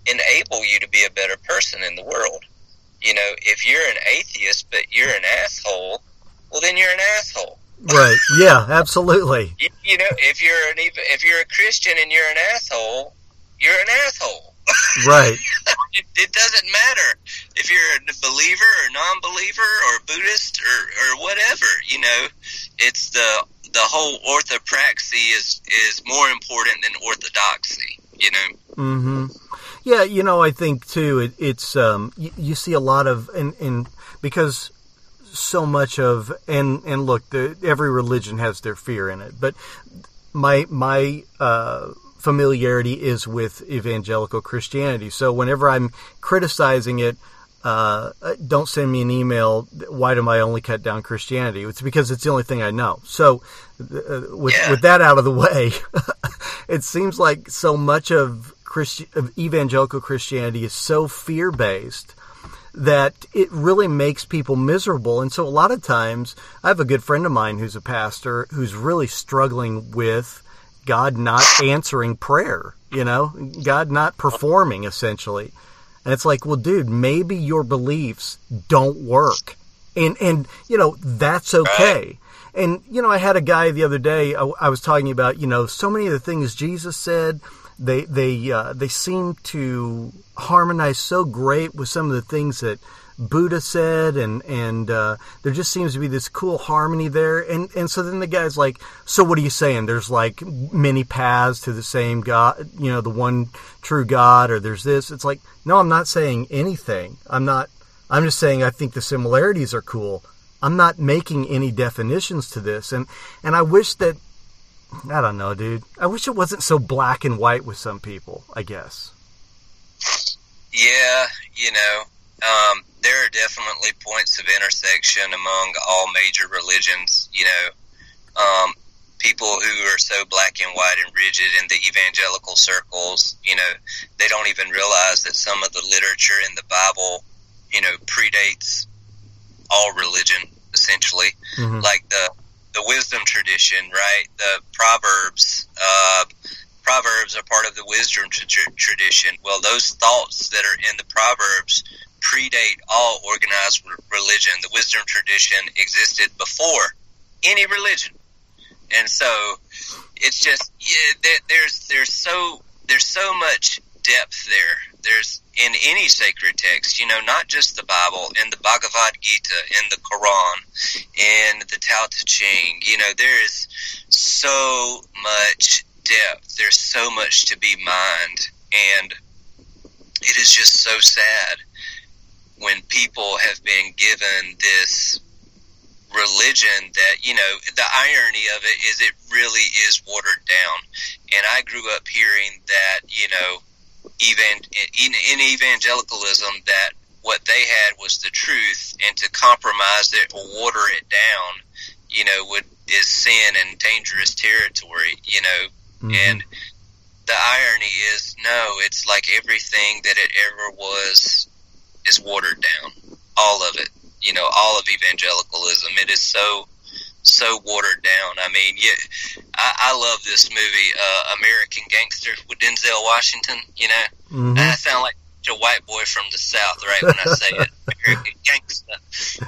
enable you to be a better person in the world? You know, if you're an atheist but you're an asshole, well, then you're an asshole. Right. Yeah, absolutely. You, you know, if you're an if you're a Christian and you're an asshole, you're an asshole. Right. it, it, doesn't matter if you're a believer or non-believer or Buddhist or, or whatever. You know, it's the the whole orthopraxy is is more important than orthodoxy. You know. Mm-hmm. Yeah, you know, I think too. It, it's um, you, you, see a lot of and and because so much of and and look, the, every religion has their fear in it, but my my uh, familiarity is with evangelical Christianity. So whenever I'm criticizing it, uh, don't send me an email. Why do I only cut down Christianity? It's because it's the only thing I know. So, uh, with yeah. with that out of the way, it seems like so much of, Christi- of evangelical Christianity is so fear based that it really makes people miserable. And so, a lot of times, I have a good friend of mine who's a pastor who's really struggling with God not answering prayer, you know, God not performing essentially. And it's like, well, dude, maybe your beliefs don't work. And, and, you know, that's okay. And, you know, I had a guy the other day, I, I was talking about, you know, so many of the things Jesus said, they, they, uh, they seem to harmonize so great with some of the things that Buddha said, and and uh, there just seems to be this cool harmony there. And and so then the guy's like, so what are you saying? There's like many paths to the same God, you know, the one true God, or there's this. It's like, no, I'm not saying anything. I'm not. I'm just saying I think the similarities are cool. I'm not making any definitions to this, and and I wish that I don't know, dude. I wish it wasn't so black and white with some people. I guess. Yeah, you know, um, there are definitely points of intersection among all major religions. You know, um, people who are so black and white and rigid in the evangelical circles, you know, they don't even realize that some of the literature in the Bible, you know, predates all religion essentially, mm-hmm. like the the wisdom tradition, right? The Proverbs. Uh, Proverbs are part of the wisdom tra- tradition. Well, those thoughts that are in the Proverbs predate all organized religion. The wisdom tradition existed before any religion, and so it's just yeah, there's there's so there's so much depth there. There's in any sacred text, you know, not just the Bible, in the Bhagavad Gita, in the Quran, in the Tao Te Ching, you know, there is so much depth. There's so much to be mined, and it is just so sad when people have been given this religion that you know the irony of it is it really is watered down and i grew up hearing that you know even in, in evangelicalism that what they had was the truth and to compromise it or water it down you know would is sin and dangerous territory you know mm-hmm. and the irony is no it's like everything that it ever was is watered down. All of it. You know, all of evangelicalism. It is so so watered down. I mean, yeah, I, I love this movie, uh, American Gangster with Denzel Washington. You know, mm-hmm. I sound like a white boy from the South, right? When I say it, American Gangster.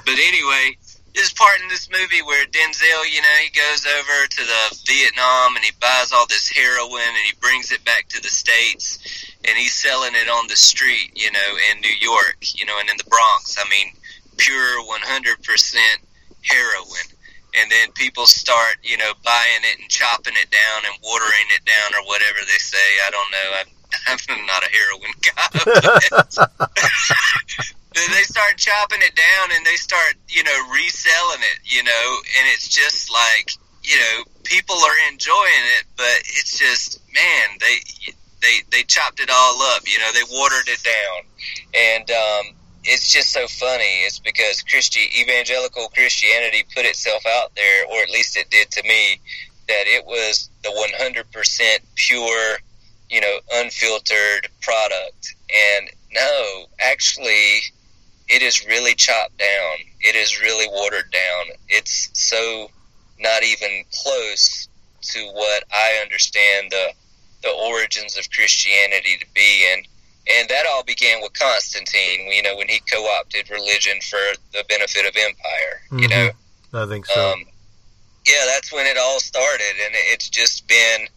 But anyway, there's part in this movie where Denzel, you know, he goes over to the Vietnam and he buys all this heroin and he brings it back to the states and he's selling it on the street, you know, in New York, you know, and in the Bronx. I mean, pure 100% heroin. And then people start, you know, buying it and chopping it down and watering it down or whatever they say. I don't know. I'm, I'm not a heroin guy. they start chopping it down and they start, you know, reselling it, you know, and it's just like, you know, people are enjoying it, but it's just, man, they, they they chopped it all up. You know, they watered it down, and um, it's just so funny. It's because Christian evangelical Christianity put itself out there, or at least it did to me, that it was the 100% pure, you know, unfiltered product, and no, actually, it is really chopped down. It is really watered down. It's so not even close to what I understand the the origins of Christianity to be, and and that all began with Constantine. You know, when he co-opted religion for the benefit of empire. Mm-hmm. You know, I think so. Um, yeah, that's when it all started, and it's just been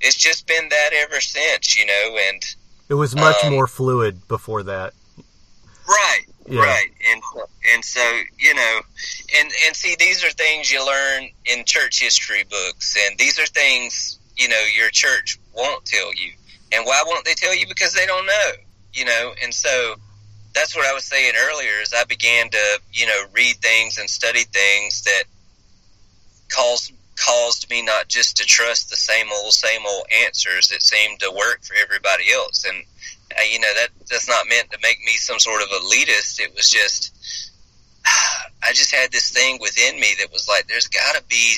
it's just been that ever since. You know, and it was much um, more fluid before that. Right, yeah. right, and and so you know, and and see, these are things you learn in church history books, and these are things you know your church won't tell you. And why won't they tell you? Because they don't know, you know. And so that's what I was saying earlier. Is I began to you know read things and study things that caused caused me not just to trust the same old same old answers that seemed to work for everybody else and uh, you know that that's not meant to make me some sort of elitist it was just i just had this thing within me that was like there's got to be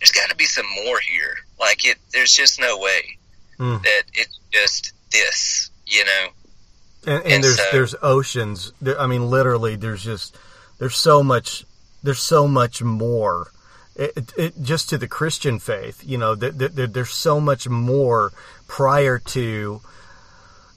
there's got to be some more here like it there's just no way mm. that it's just this you know? And, and, and there's so, there's oceans. I mean literally there's just there's so much there's so much more. It, it, just to the Christian faith, you know, th- th- there's so much more prior to,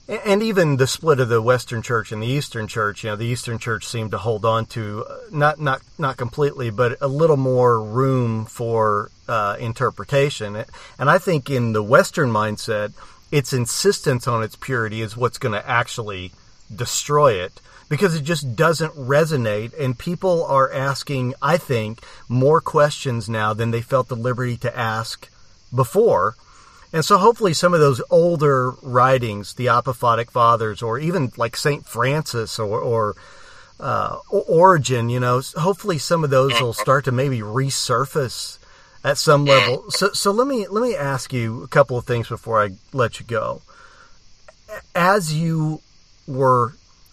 and even the split of the Western Church and the Eastern Church. You know, the Eastern Church seemed to hold on to uh, not not not completely, but a little more room for uh, interpretation. And I think in the Western mindset, its insistence on its purity is what's going to actually destroy it because it just doesn't resonate. And people are asking, I think, more questions now than they felt the liberty to ask before. And so hopefully some of those older writings, the Apophatic Fathers, or even like St. Francis or, or uh, Origen, you know, hopefully some of those will start to maybe resurface at some level. So, so let me let me ask you a couple of things before I let you go. As you were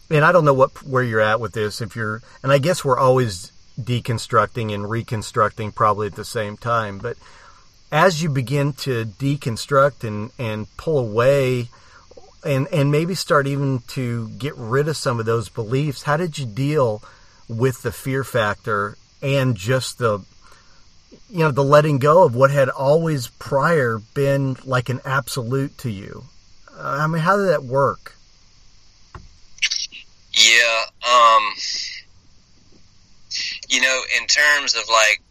and I don't know what where you're at with this. If you're, and I guess we're always deconstructing and reconstructing probably at the same time. But as you begin to deconstruct and and pull away, and and maybe start even to get rid of some of those beliefs, how did you deal with the fear factor and just the you know the letting go of what had always prior been like an absolute to you? I mean, how did that work? Yeah, um, you know, in terms of like,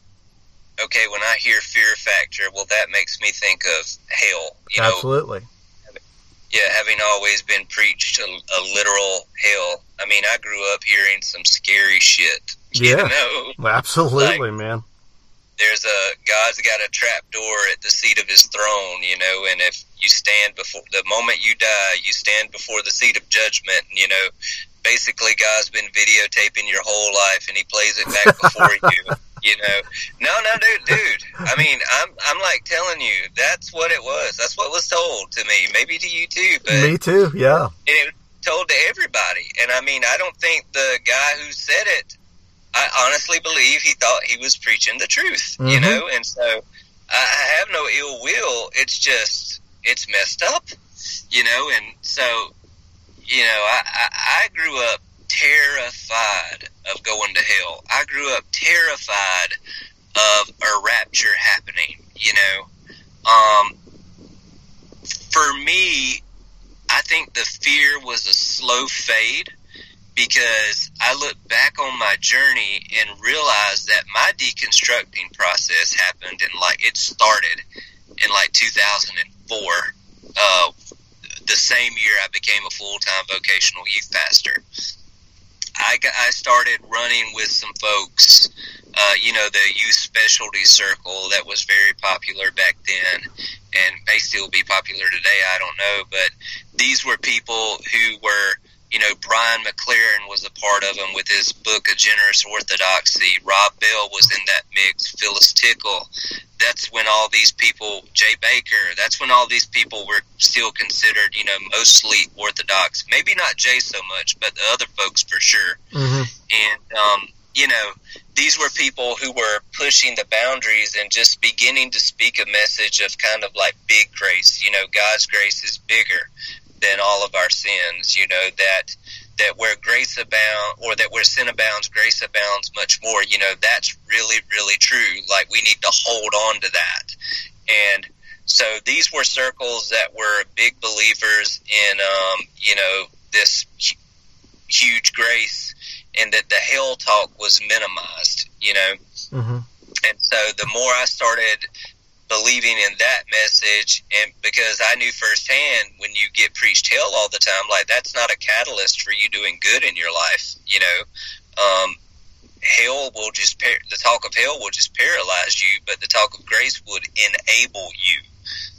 okay, when I hear fear factor, well, that makes me think of hell. You Absolutely. Know? Yeah, having always been preached a, a, literal hell. I mean, I grew up hearing some scary shit. yeah, know? absolutely, like, man. There's a God's got a trap door at the seat of His throne, you know, and if you stand before the moment you die, you stand before the seat of judgment, and you know, basically God's been videotaping your whole life and he plays it back before you. You know, no, no, dude, dude. I mean, I'm, I'm like telling you, that's what it was. That's what was told to me. Maybe to you too, but me too. Yeah, and it was told to everybody. And I mean, I don't think the guy who said it. I honestly believe he thought he was preaching the truth. Mm-hmm. You know, and so I have no ill will. It's just it's messed up. You know, and so you know, I, I, I grew up terrified of going to hell. I grew up terrified of a rapture happening, you know. Um, for me, I think the fear was a slow fade because I look back on my journey and realize that my deconstructing process happened and like it started in like 2004 uh, the same year I became a full time vocational youth pastor. I, got, I started running with some folks, uh, you know, the youth specialty circle that was very popular back then and may still be popular today. I don't know, but these were people who were you know, Brian McLaren was a part of them with his book, A Generous Orthodoxy. Rob Bell was in that mix. Phyllis Tickle. That's when all these people, Jay Bakker, that's when all these people were still considered, you know, mostly Orthodox. Maybe not Jay so much, but the other folks for sure. Mm-hmm. And, um, you know, these were people who were pushing the boundaries and just beginning to speak a message of kind of like big grace. You know, God's grace is bigger than all of our sins. You know that that where grace abounds, or that where sin abounds, grace abounds much more. You know that's really really true. Like we need to hold on to that, and so these were circles that were big believers in, um, you know, this huge grace, and that the hell talk was minimized. You know, mm-hmm. and so the more I started believing in that message and because I knew firsthand when you get preached hell all the time like that's not a catalyst for you doing good in your life you know? Um, hell will just the talk of hell will just paralyze you but the talk of grace would enable you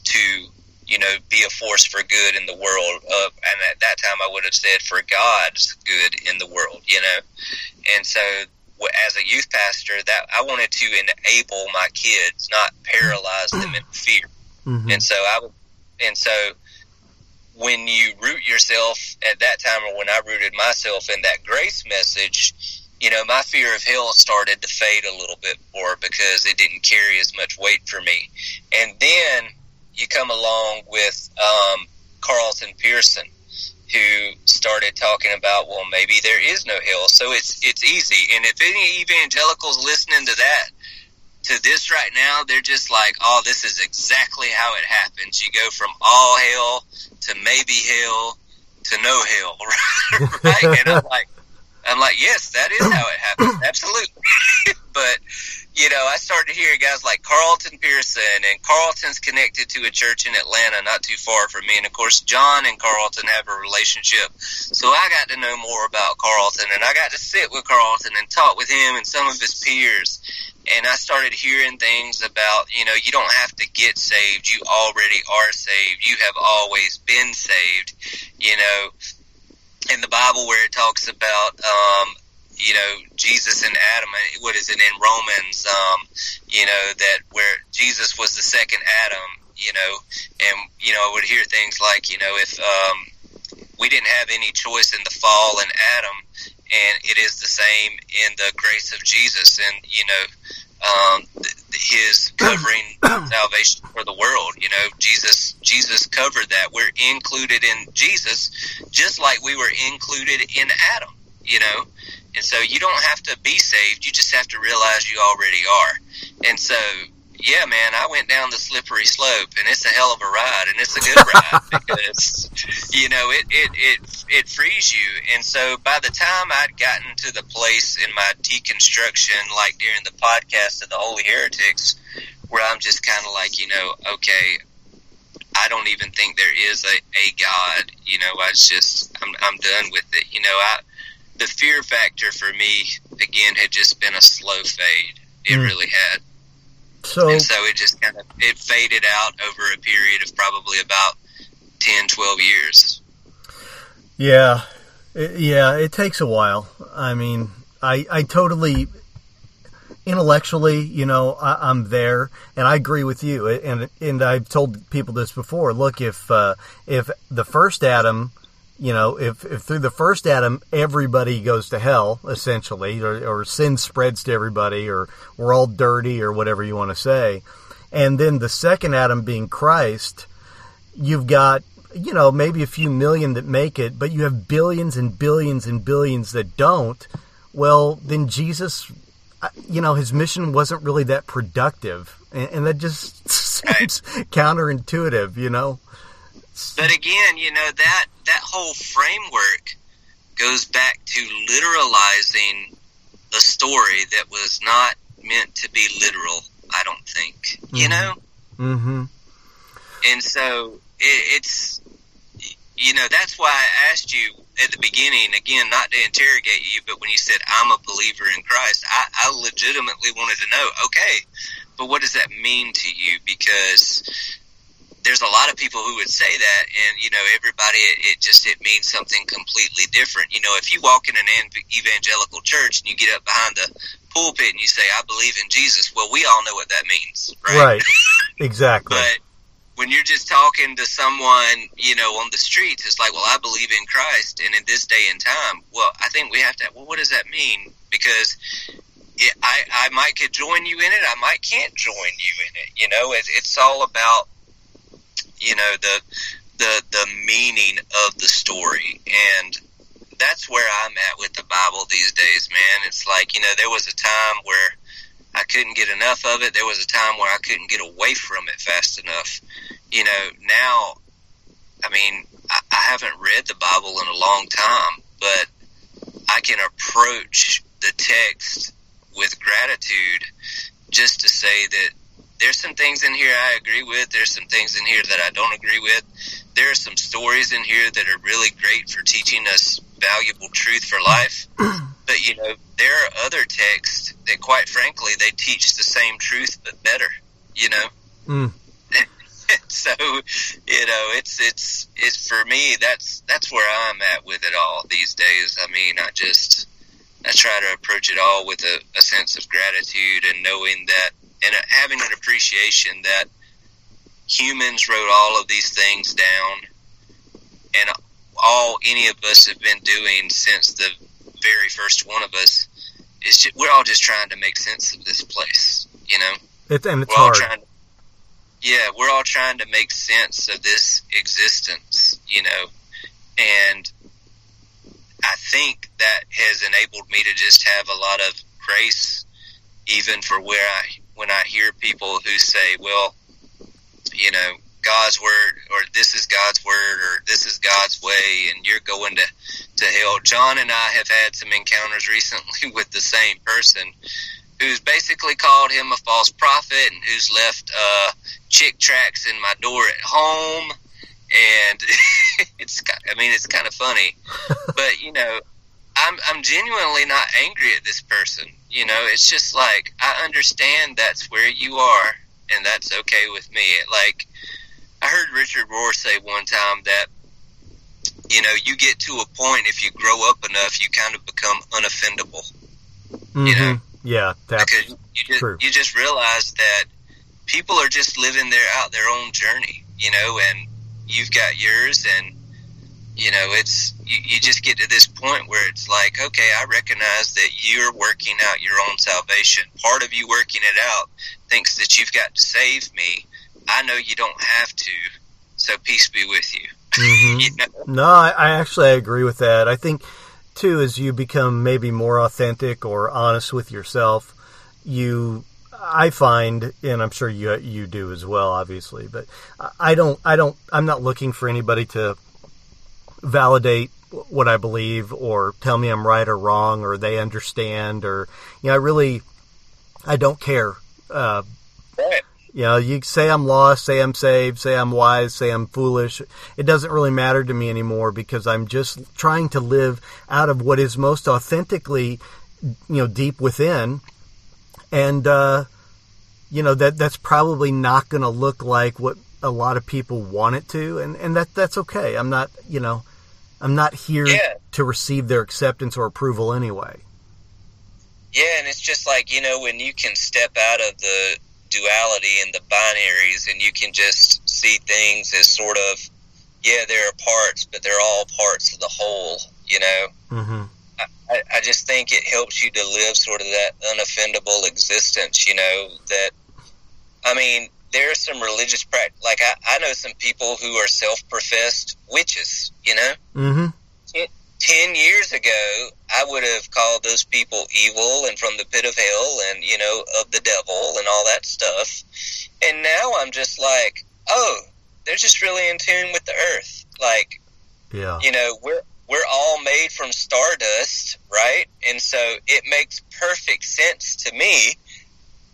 to you know be a force for good in the world uh, and at that time I would have said for God's good in the world you know? And so as a youth pastor that I wanted to enable my kids not paralyze them in fear mm-hmm. and so I would and so when you root yourself at that time or when I rooted myself in that grace message you know, my fear of hell started to fade a little bit more because it didn't carry as much weight for me. And then you come along with um, Carlton Pearson, who started talking about, well, maybe there is no hell, so it's it's easy. And if any evangelicals listening to that, to this right now, they're just like, oh, this is exactly how it happens. You go from all hell to maybe hell to no hell, right? and I'm like, I'm like, yes, that is how it happens, absolutely. but you know, I started hearing guys like Carlton Pearson, and Carlton's connected to a church in Atlanta, not too far from me. And of course, John and Carlton have a relationship. So I got to know more about Carlton, and I got to sit with Carlton and talk with him and some of his peers. And I started hearing things about, you know, you don't have to get saved. You already are saved. You have always been saved. You know, in the Bible where it talks about um, you know, Jesus and Adam, what is it in Romans, um, you know, that where Jesus was the second Adam, you know, and, you know, I would hear things like, you know, if, um, we didn't have any choice in the fall in Adam, and it is the same in the grace of Jesus, and, you know, um, his covering salvation for the world. You know, Jesus, Jesus covered that. We're included in Jesus, just like we were included in Adam. You know, and so you don't have to be saved, you just have to realize you already are. And so, yeah, man, I went down the slippery slope and it's a hell of a ride and it's a good ride because, you know, it, it, it, it frees you. And so by the time I'd gotten to the place in my deconstruction, like during the podcast of the Holy Heretics, where I'm just kind of like, you know, okay, I don't even think there is a, a God, you know, I just, I'm, I'm done with it. You know, I, the fear factor for me again had just been a slow fade. It mm. really had. So and so it just kind of it faded out over a period of probably about 10, 12 years. Yeah, it, yeah, it takes a while. I mean, I I totally intellectually, you know, I, am there, and I agree with you. And and I've told people this before. Look, if uh, if the first Adam you know, if, if through the first Adam everybody goes to hell, essentially, or, or sin spreads to everybody, or we're all dirty, or whatever you want to say, and then the second Adam being Christ, you've got, you know, maybe a few million that make it, but you have billions and billions and billions that don't. Well, then Jesus, uh, you know, his mission wasn't really that productive, and, and that just seems counterintuitive, you know. But again, you know that that whole framework goes back to literalizing a story that was not meant to be literal. I don't think mm-hmm. you know. Mm-hmm. And so it, it's you know that's why I asked you at the beginning again, not to interrogate you, but when you said I'm a believer in Christ, I, I legitimately wanted to know. Okay, but what does that mean to you? Because there's a lot of people who would say that, and you know, everybody it, it, just it means something completely different. You know, if you walk in an evangelical church and you get up behind the pulpit and you say, "I believe in Jesus," well, we all know what that means, right? Right. Exactly. but when you're just talking to someone, you know, on the streets, it's like, "Well, I believe in Christ," and in this day and time, well, I think we have to. Well, what does that mean? Because it, I, I might could join you in it. I might can't join you in it. You know, it, it's all about you know the the the meaning of the story and that's where I'm at with the Bible these days, man. It's like, you know, there was a time where I couldn't get enough of it. There was a time where I couldn't get away from it fast enough. You know, now, I mean, I, I haven't read the Bible in a long time, but I can approach the text with gratitude just to say that there's some things in here I agree with. There's some things in here that I don't agree with. There are some stories in here that are really great for teaching us valuable truth for life. but you know, there are other texts that, quite frankly, they teach the same truth but better. You know. Mm. so you know, it's it's it's for me. That's that's where I'm at with it all these days. I mean, I just I try to approach it all with a, a sense of gratitude and knowing that and uh, having an appreciation that humans wrote all of these things down and all any of us have been doing since the very first one of us is just, we're all just trying to make sense of this place, you know. It's and it's we're hard. To, yeah, we're all trying to make sense of this existence, you know, and I think that has enabled me to just have a lot of grace, even for where I when I hear people who say, "Well, you know, God's word or this is God's word or this is God's way and you're going to, to hell. John and I have had some encounters recently with the same person who's basically called him a false prophet and who's left uh, Chick tracts in my door at home. And it's, I mean, it's kind of funny, but you know, I'm, I'm genuinely not angry at this person. You know, it's just like, I understand that's where you are and that's okay with me. Like, I heard Richard Rohr say one time that you know you get to a point if you grow up enough, you kind of become unoffendable. Mm-hmm. You know, yeah, that's because you just, true. You just realize that people are just living their out their own journey. You know, and you've got yours, and you know it's you, you just get to this point where it's like, okay, I recognize that you're working out your own salvation. Part of you working it out thinks that you've got to save me I know you don't have to, so peace be with you. Mm-hmm. you know? No, I, I actually agree with that. I think too, as you become maybe more authentic or honest with yourself, you I find, and I'm sure you you do as well, obviously. But I don't, I don't, I'm not looking for anybody to validate what I believe or tell me I'm right or wrong or they understand or you know I really I don't care. Uh, right. You know, you say I'm lost, say I'm saved, say I'm wise, say I'm foolish. It doesn't really matter to me anymore because I'm just trying to live out of what is most authentically, you know, deep within. And, uh, you know, that, that's probably not going to look like what a lot of people want it to. And, and that, that's okay. I'm not, you know, I'm not here yeah. to receive their acceptance or approval anyway. Yeah, and it's just like, you know, when you can step out of the duality and the binaries, and you can just see things as sort of, yeah, there are parts, but they're all parts of the whole, you know? Mm-hmm. I, I just think it helps you to live sort of that unoffendable existence, you know, that, I mean, there are some religious practice, like I, I know some people who are self-professed witches, you know? Mm-hmm. 10 years ago, I would have called those people evil and from the pit of hell and, you know, of the devil and all that stuff. And now I'm just like, oh, they're just really in tune with the earth. Like, yeah. you know, we're, we're all made from stardust, right? And so it makes perfect sense to me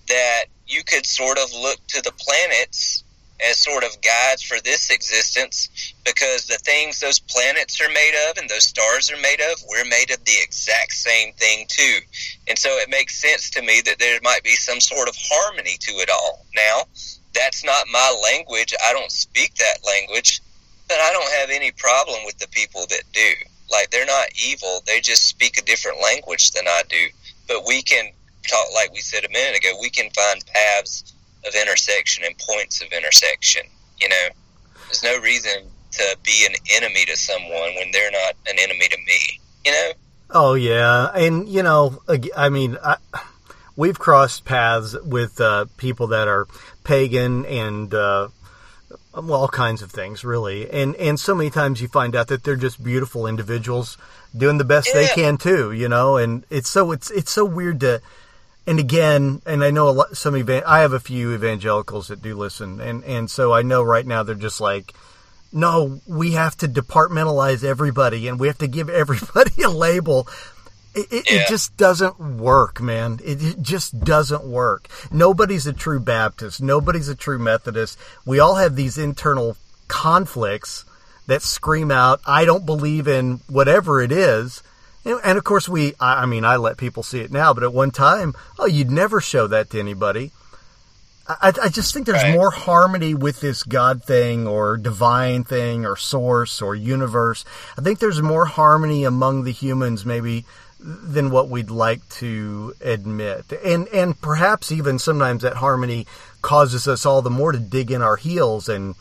that you could sort of look to the planets as sort of guides for this existence because the things those planets are made of and those stars are made of, we're made of the exact same thing too. And so it makes sense to me that there might be some sort of harmony to it all. Now, that's not my language. I don't speak that language, but I don't have any problem with the people that do. Like, they're not evil. They just speak a different language than I do. But we can talk, like we said a minute ago, we can find paths of intersection and points of intersection. You know, there's no reason to be an enemy to someone when they're not an enemy to me. You know. Oh yeah, and you know, I mean, I, we've crossed paths with uh, people that are pagan and uh, well, all kinds of things, really. And and so many times you find out that they're just beautiful individuals doing the best yeah. they can too, you know. And it's so it's it's so weird to. And again, and I know a lot. Some evan- I have a few evangelicals that do listen, and and so I know right now they're just like, no, we have to departmentalize everybody, and we have to give everybody a label. It, it, yeah. it, just doesn't work, man. It, it, just doesn't work. Nobody's a true Baptist. Nobody's a true Methodist. We all have these internal conflicts that scream out, I don't believe in whatever it is. And, and of course, we, I, I mean, I let people see it now, but at one time, oh, you'd never show that to anybody. I, I just think there's right. more harmony with this God thing or divine thing or source or universe. I think there's more harmony among the humans, maybe than what we'd like to admit. And and perhaps even sometimes that harmony causes us all the more to dig in our heels and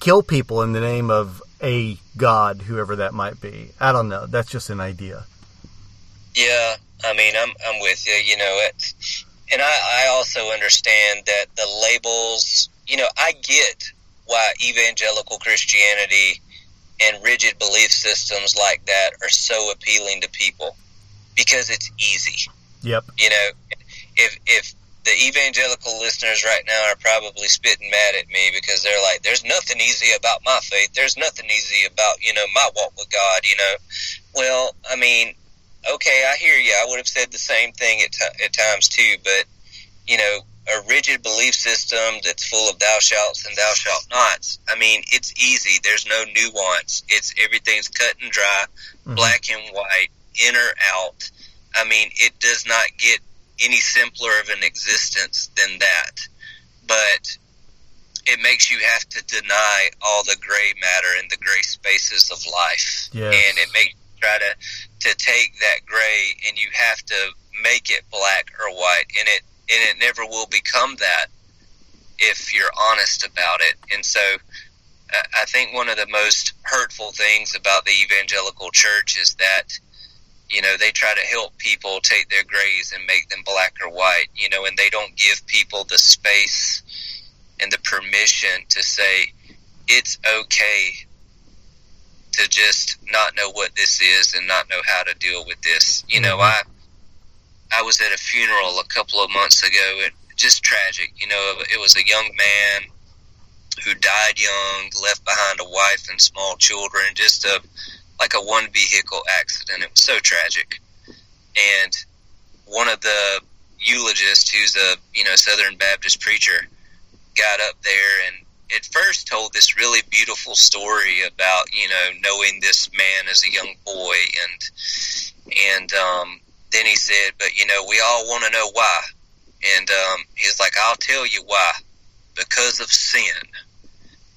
kill people in the name of a god, whoever that might be. I don't know. That's just an idea. Yeah, I mean, I'm I'm with you. You know, it's and I, I also understand that the labels. You know, I get why evangelical Christianity and rigid belief systems like that are so appealing to people because it's easy. Yep. You know, if if the evangelical listeners right now are probably spitting mad at me because they're like, "There's nothing easy about my faith. There's nothing easy about you know my walk with God." You know, well, I mean, okay, I hear you. I would have said the same thing at t- at times too, but you know, a rigid belief system that's full of thou shalt and thou shalt nots. I mean, it's easy. There's no nuance. It's everything's cut and dry, mm-hmm. black and white in or out. I mean, it does not get any simpler of an existence than that. But it makes you have to deny all the gray matter and the gray spaces of life. Yes. And it makes you try to, to take that gray and you have to make it black or white. And it, and it never will become that if you're honest about it. And so uh, I think one of the most hurtful things about the evangelical church is that you know they try to help people take their grays and make them black or white you know and they don't give people the space and the permission to say it's okay to just not know what this is and not know how to deal with this you know mm-hmm. i i was at a funeral a couple of months ago and just tragic you know it was a young man who died young left behind a wife and small children just a like a one vehicle accident. It was so tragic. And one of the eulogists, who's a you know Southern Baptist preacher, got up there and at first told this really beautiful story about you know knowing this man as a young boy and and um, then he said, but you know we all want to know why, and um, he's like, I'll tell you why, because of sin.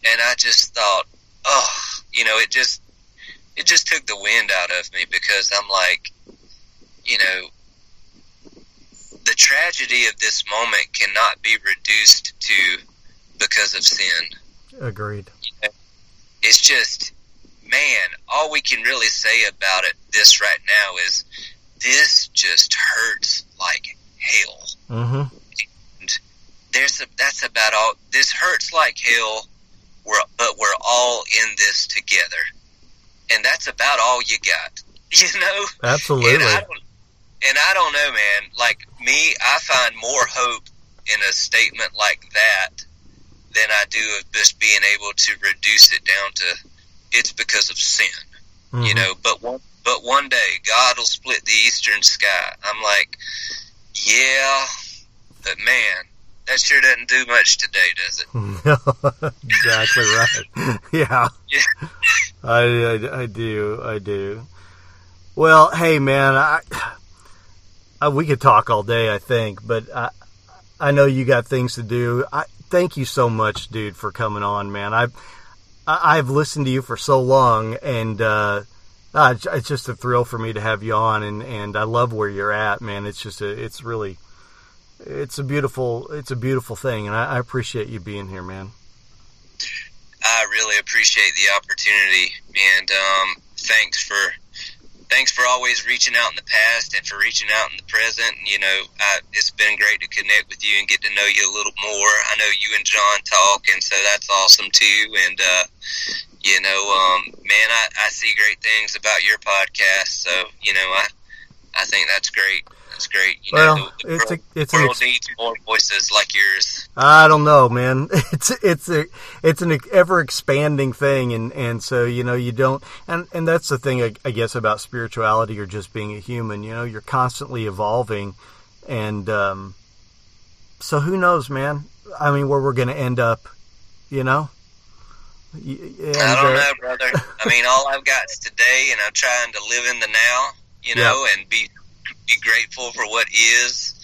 And I just thought, oh, you know, it just it just took the wind out of me because I'm like, you know, the tragedy of this moment cannot be reduced to because of sin. Agreed. It's just, man, all we can really say about it, this right now, is this just hurts like hell. Mm-hmm. And there's a, that's about all. This hurts like hell. We're, but we're all in this together and that's about all you got. You know, absolutely. And I, and I don't know, man. Like me, I find more hope in a statement like that than I do of just being able to reduce it down to it's because of sin. Mm-hmm. You know, but one, but one day God will split the eastern sky. I'm like, yeah, but man, that sure doesn't do much today, does it? exactly right. yeah. yeah. I, I, I, do. I do. Well, hey, man, I, I, we could talk all day, I think, but I, I know you got things to do. I thank you so much, dude, for coming on, man. I've I've listened to you for so long, and uh, it's just a thrill for me to have you on, and, and I love where you're at, man. It's just a, it's really it's a beautiful it's a beautiful thing, and I, I appreciate you being here, man. I really appreciate the opportunity, and um, thanks for thanks for always reaching out in the past and for reaching out in the present. And, you know, I, it's been great to connect with you and get to know you a little more. I know you and John talk, and so that's awesome too. And, uh, you know, um, man, I, I see great things about your podcast. So, you know, I, I think that's great. That's great. You well, know, the, the it's world, a, it's world ex- needs more voices like yours. I don't know, man. It's it's a it's an ever expanding thing, and and so you know you don't, and and that's the thing I, I guess about spirituality or just being a human. You know, you're constantly evolving, and um, so who knows, man? I mean, where we're going to end up, you know? And, I don't uh, know, brother. I mean, all I've got is today, and I'm trying to live in the now, you know, yeah. and be be grateful for what is,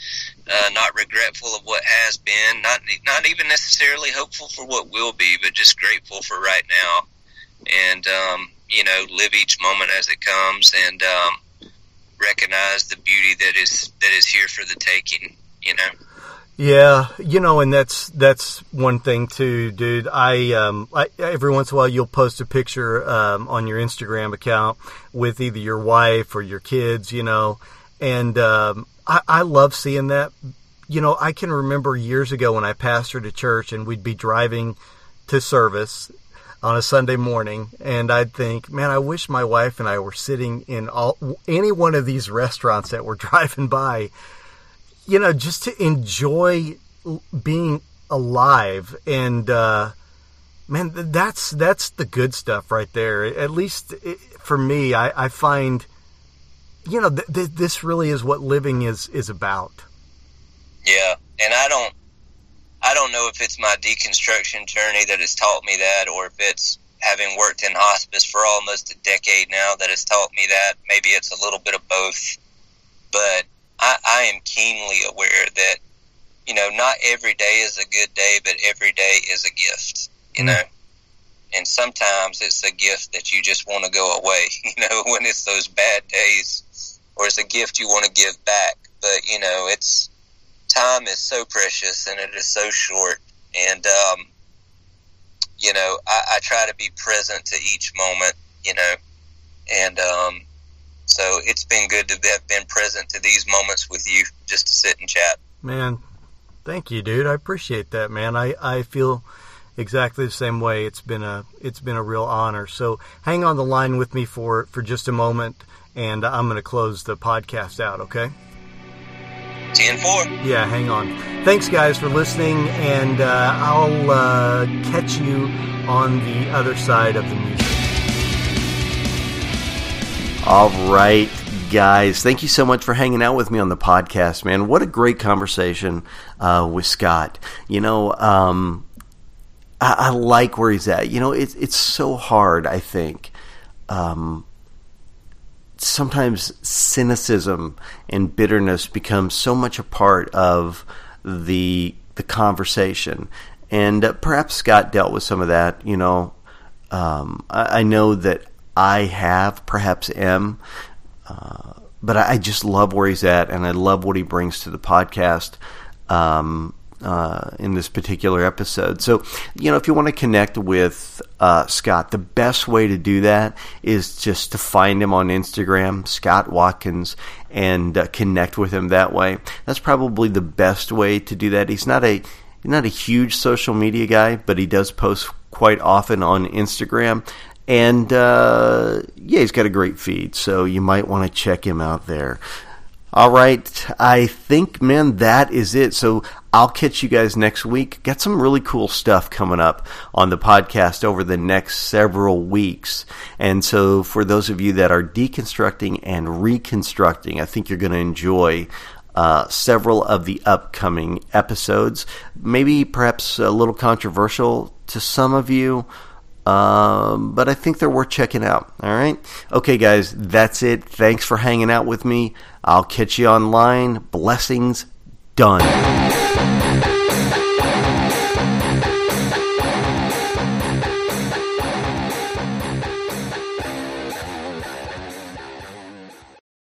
uh, not regretful of what has been, not not even necessarily hopeful for what will be, but just grateful for right now, and um, you know, live each moment as it comes, and um, recognize the beauty that is that is here for the taking. You know. Yeah, you know, and that's that's one thing too, dude. I, um, I every once in a while you'll post a picture um, on your Instagram account with either your wife or your kids, you know, and um, I, I love seeing that. You know, I can remember years ago when I pastored a church and we'd be driving to service on a Sunday morning, and I'd think, man, I wish my wife and I were sitting in all any one of these restaurants that we're driving by you know, just to enjoy being alive and uh, man, that's that's the good stuff right there. At least for me, I, I find you know th- th- this really is what living is is about. Yeah, and I don't I don't know if it's my deconstruction journey that has taught me that, or if it's having worked in hospice for almost a decade now that has taught me that. Maybe it's a little bit of both, but I, I am keenly aware that you know not every day is a good day, but every day is a gift. You mm. know, and sometimes it's a gift that you just want to go away. You know, when it's those bad days, or it's a gift you want to give back. But you know, it's time is so precious and it is so short, and um, you know, I, I try to be present to each moment. You know, and um, so it's been good to have been present to these moments with you, just to sit and chat. Man, thank you, dude. I appreciate that, man. I, I feel exactly the same way. It's been a it's been a real honor. So hang on the line with me for for just a moment, and I'm going to close the podcast out. Okay. Ten four. Yeah, hang on. Thanks, guys, for listening, and uh, I'll uh, catch you on the other side of the music. All right, guys. Thank you so much for hanging out with me on the podcast, man. What a great conversation uh, with Scott. You know, um, I, I, like where he's at. You know, it, it's so hard, I think. Um, sometimes cynicism and bitterness become so much a part of the the conversation, and uh, perhaps Scott dealt with some of that. You know, um, I, I, know that I have, perhaps am. Uh, but I, I, just love where he's at, and I love what he brings to the podcast um, uh, in this particular episode. So, you know, if you want to connect with uh, Scott, the best way to do that is just to find him on Instagram, Scott Watkins, and uh, connect with him that way. That's probably the best way to do that. He's not a not a huge social media guy, but he does post quite often on Instagram. And uh, yeah, he's got a great feed, so you might want to check him out there. All right, I think, man, that is it. So I'll catch you guys next week. Got some really cool stuff coming up on the podcast over the next several weeks. And so for those of you that are deconstructing and reconstructing, I think you're going to enjoy uh, several of the upcoming episodes. Maybe perhaps a little controversial to some of you. Um, but I think they're worth checking out. All right. Okay, guys, that's it. Thanks for hanging out with me. I'll catch you online. Blessings. Done.